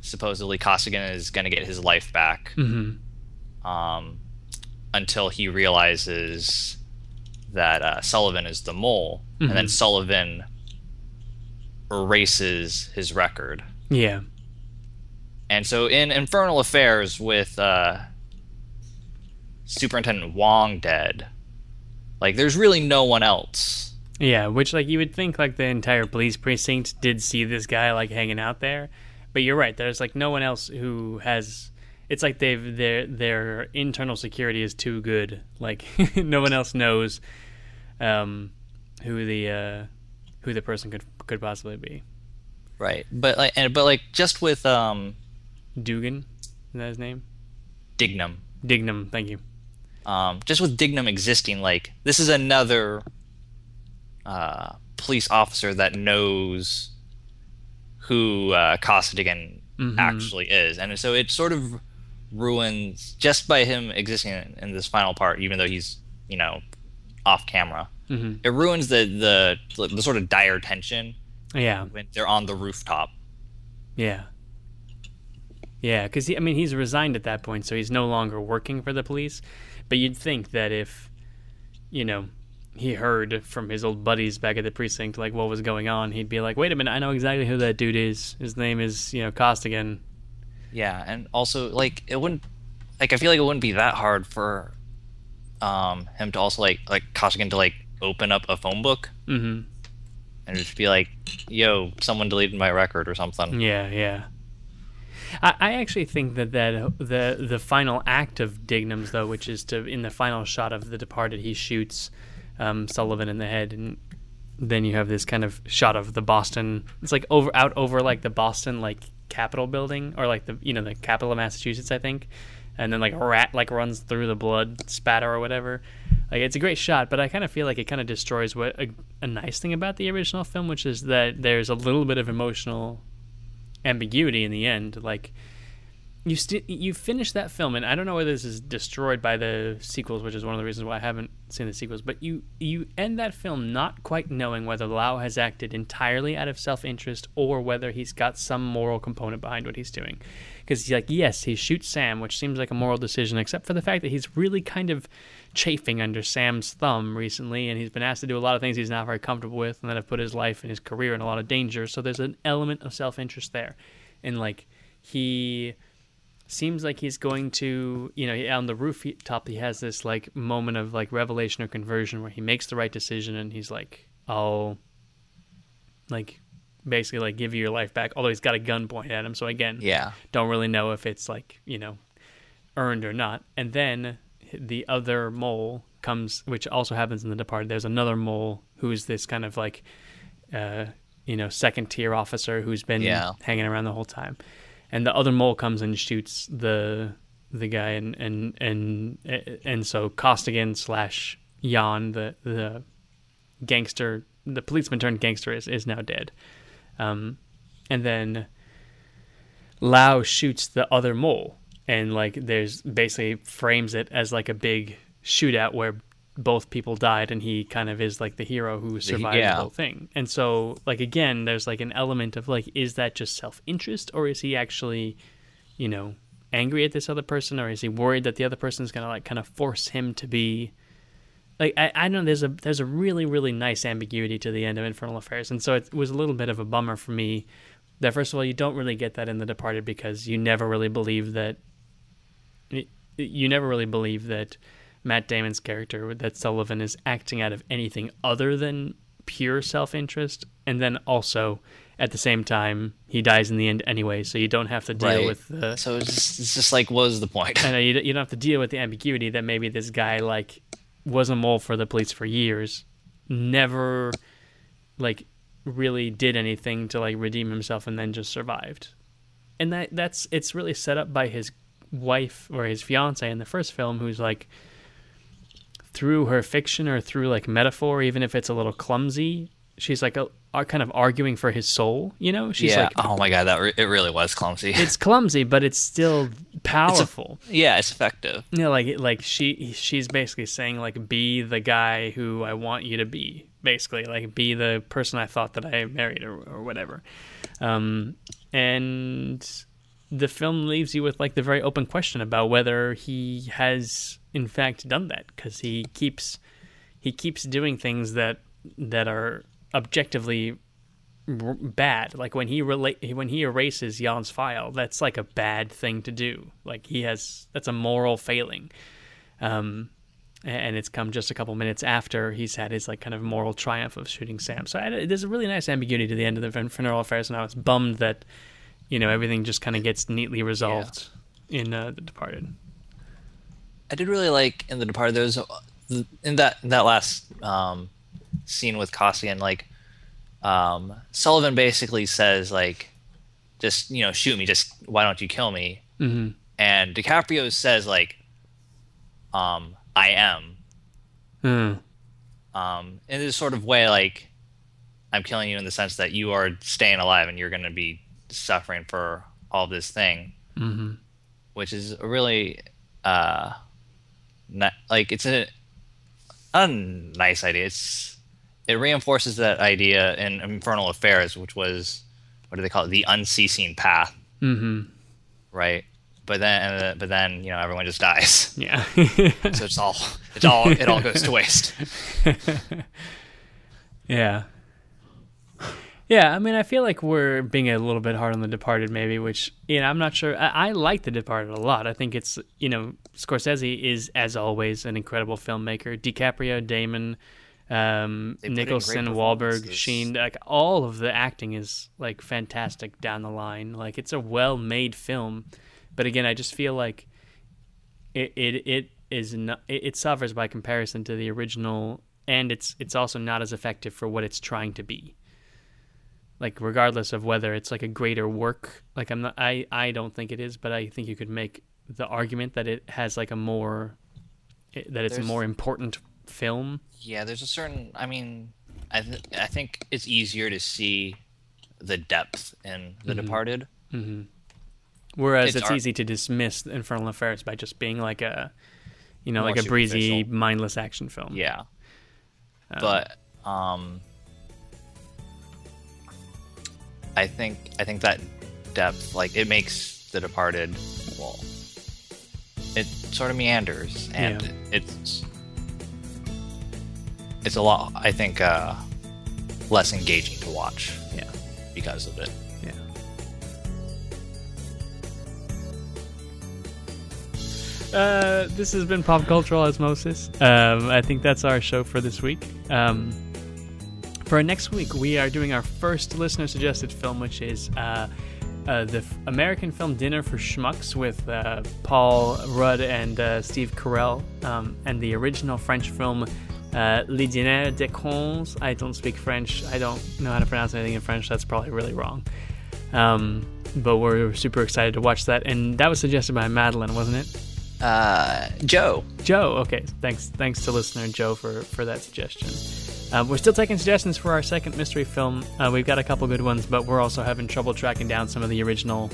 supposedly costigan is going to get his life back hmm um until he realizes that uh, sullivan is the mole and then Mhm. sullivan erases his record Yeah, and so in Infernal Affairs with uh, Superintendent Wong dead, like there's really no one else. yeah. Which like you would think like the entire police precinct did see this guy like hanging out there, but you're right. There's like no one else who has. It's like they've their their internal security is too good. Like no one else knows um, who the uh, who the person could could possibly be. Right. But like and but like just with um Dugan, is that his name? Dignam. Dignam. Thank you. Um just with Dignam existing, like this is another uh police officer that knows who uh Costigan Mhm. actually is. And so it sort of ruins just by him existing in, in this final part, even though he's, you know, off camera. Mhm. It ruins the, the the sort of dire tension Yeah. when they're on the rooftop. Yeah. Yeah, because I mean, he's resigned at that point, so he's no longer working for the police. But you'd think that if, you know, he heard from his old buddies back at the precinct like what was going on, he'd be like, "Wait a minute, I know exactly who that dude is. His name is you know Costigan." Yeah, and also like it wouldn't like I feel like it wouldn't be that hard for um him to also like like Costigan to like open up a phone book Mm-hmm. and just be like, "Yo, someone deleted my record or something." Yeah, yeah. I, I actually think that, that the the final act of Dignam's though, which is to in the final shot of The Departed, he shoots um, Sullivan in the head, and then you have this kind of shot of the Boston. It's like over out over like the Boston like Capitol building or like the you know the capital of Massachusetts, I think, and then like a rat like runs through the blood spatter or whatever. Like it's a great shot, but I kind of feel like it kind of destroys what a, a nice thing about the original film, which is that there's a little bit of emotional ambiguity in the end. Like you st- you finish that film, and I don't know whether this is destroyed by the sequels, which is one of the reasons why I haven't seen the sequels. But you you end that film not quite knowing whether Lau has acted entirely out of self interest or whether he's got some moral component behind what he's doing. Because he's like yes, he shoots Sam, which seems like a moral decision, except for the fact that he's really kind of chafing under Sam's thumb recently, and he's been asked to do a lot of things he's not very comfortable with, and that have put his life and his career in a lot of danger. So there's an element of self interest there, and like he seems like he's going to, you know, on the rooftop he has this like moment of like revelation or conversion where he makes the right decision, and he's like, I'll like basically like give you your life back. Although he's got a gun pointed at him, so again, Yeah. don't really know if it's like you know earned or not. And then the other mole comes, which also happens in The Departed. There's another mole who's this kind of like, uh, you know, second tier officer who's been Yeah. hanging around the whole time. And the other mole comes and shoots the the guy, and and and and so Costigan slash Jan, the the gangster, the policeman turned gangster, is is now dead. Um, and then Lau shoots the other mole, and like there's basically frames it as like a big shootout where both people died, and he kind of is like the hero who survived yeah. the whole thing. And so, like again, there's like an element of like, is that just self interest, or is he actually, you know, angry at this other person, or is he worried that the other person is gonna like kind of force him to be like I, I know there's a there's a really really nice ambiguity to the end of Infernal Affairs, and so it was a little bit of a bummer for me that first of all you don't really get that in The Departed because you never really believe that you never really believe that Matt Damon's character that Sullivan is acting out of anything other than pure self interest, and then also at the same time he dies in the end anyway, so you don't have to deal Right. with the So it's just, it's just like, what was the point? I know you, you don't have to deal with the ambiguity that maybe this guy like was a mole for the police for years, never like really did anything to like redeem himself, and then just survived. And that that's it's really set up by his wife or his fiance in the first film, who's like through her fiction or through like metaphor, even if it's a little clumsy, she's like a, are kind of arguing for his soul. You know, she's yeah. like oh my god, that re- it really was clumsy. it's clumsy, but it's still powerful. yeah, it's effective. you know, like like she she's basically saying like be the guy who I want you to be. Basically, like be the person I thought that I married or, or whatever. Um, and the film leaves you with like the very open question about whether he has in fact done that because he keeps he keeps doing things that that are objectively r- bad. Like when he relate when he erases Jan's file, that's like a bad thing to do. Like he has that's a moral failing. Um, and it's come just a couple minutes after he's had his like kind of moral triumph of shooting Sam. So I, there's a really nice ambiguity to the end of the Infernal Affairs, and I was bummed that you know everything just kind of gets neatly resolved in uh, The Departed. I did really like in the Departed. There was in that in that last um, scene with Costigan, like um, Sullivan basically says like, just you know, shoot me. Just why don't you kill me? Mhm. And DiCaprio says like, um, I am. Hmm. Um, in this sort of way, like, I'm killing you in the sense that you are staying alive and you're going to be suffering for all this thing Mm-hmm. which is a really uh not, like it's a a nice idea. It's it reinforces that idea in Infernal Affairs, which was what do they call it? The unceasing path, Mm-hmm. right? But then, uh, but then you know everyone just dies. Yeah. so it's all it's all it all goes to waste. yeah. Yeah, I mean, I feel like we're being a little bit hard on The Departed, maybe, which, you know, I'm not sure. I, I like The Departed a lot. I think it's, you know, Scorsese is, as always, an incredible filmmaker. DiCaprio, Damon, um, Nicholson, Wahlberg. Sheen, like, all of the acting is, like, fantastic down the line. Like, it's a well made film. But again, I just feel like it, it, it is not, it, it suffers by comparison to the original, and it's, it's also not as effective for what it's trying to be like regardless of whether it's like a greater work like i'm not i i don't think it is but i think you could make the argument that it has like a more that it's a more important film Yeah, there's a certain. I mean, I th- I think it's easier to see the depth in The Mhm. Departed. hmm whereas It's it's, ar- easy to dismiss infernal affairs by just being like a you know More like a breezy mindless action film Yeah, Um, but um, I think I think that depth, like, it makes The Departed. Well, it sort of meanders, and Yeah. it's it's a lot. I think uh, less engaging to watch. Yeah, because of it. Yeah. Uh, this has been Pop Cultural Osmosis. Um, I think that's our show for this week. Um, for next week, we are doing our first listener suggested film, which is uh, uh, the f- American film Dinner for Schmucks with uh, Paul Rudd and uh, Steve Carell, um, and the original French film uh, Les Dîners des Cons. I don't speak French. I don't know how to pronounce anything in French. That's probably really wrong. Um, but we're super excited to watch that, and that was suggested by Madeline, wasn't it? Uh, Joe. Joe. Okay. Thanks. Thanks to listener Joe for for that suggestion. Uh, we're still taking suggestions for our second mystery film. Uh, we've got a couple good ones, but we're also having trouble tracking down some of the original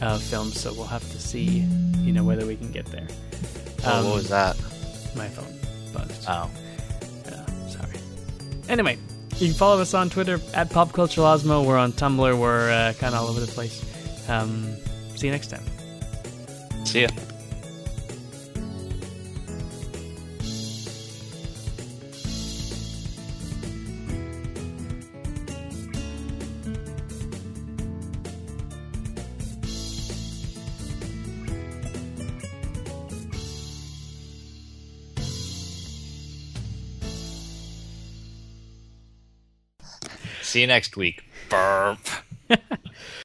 uh, films. So we'll have to see, you know, whether we can get there. Oh, what was that? My phone buzzed. Oh. Yeah, sorry. Anyway, you can follow us on Twitter at Pop Culture Osmo. We're on Tumblr. We're uh, kind of all over the place. Um, see you next time. See ya. See you next week. Burp.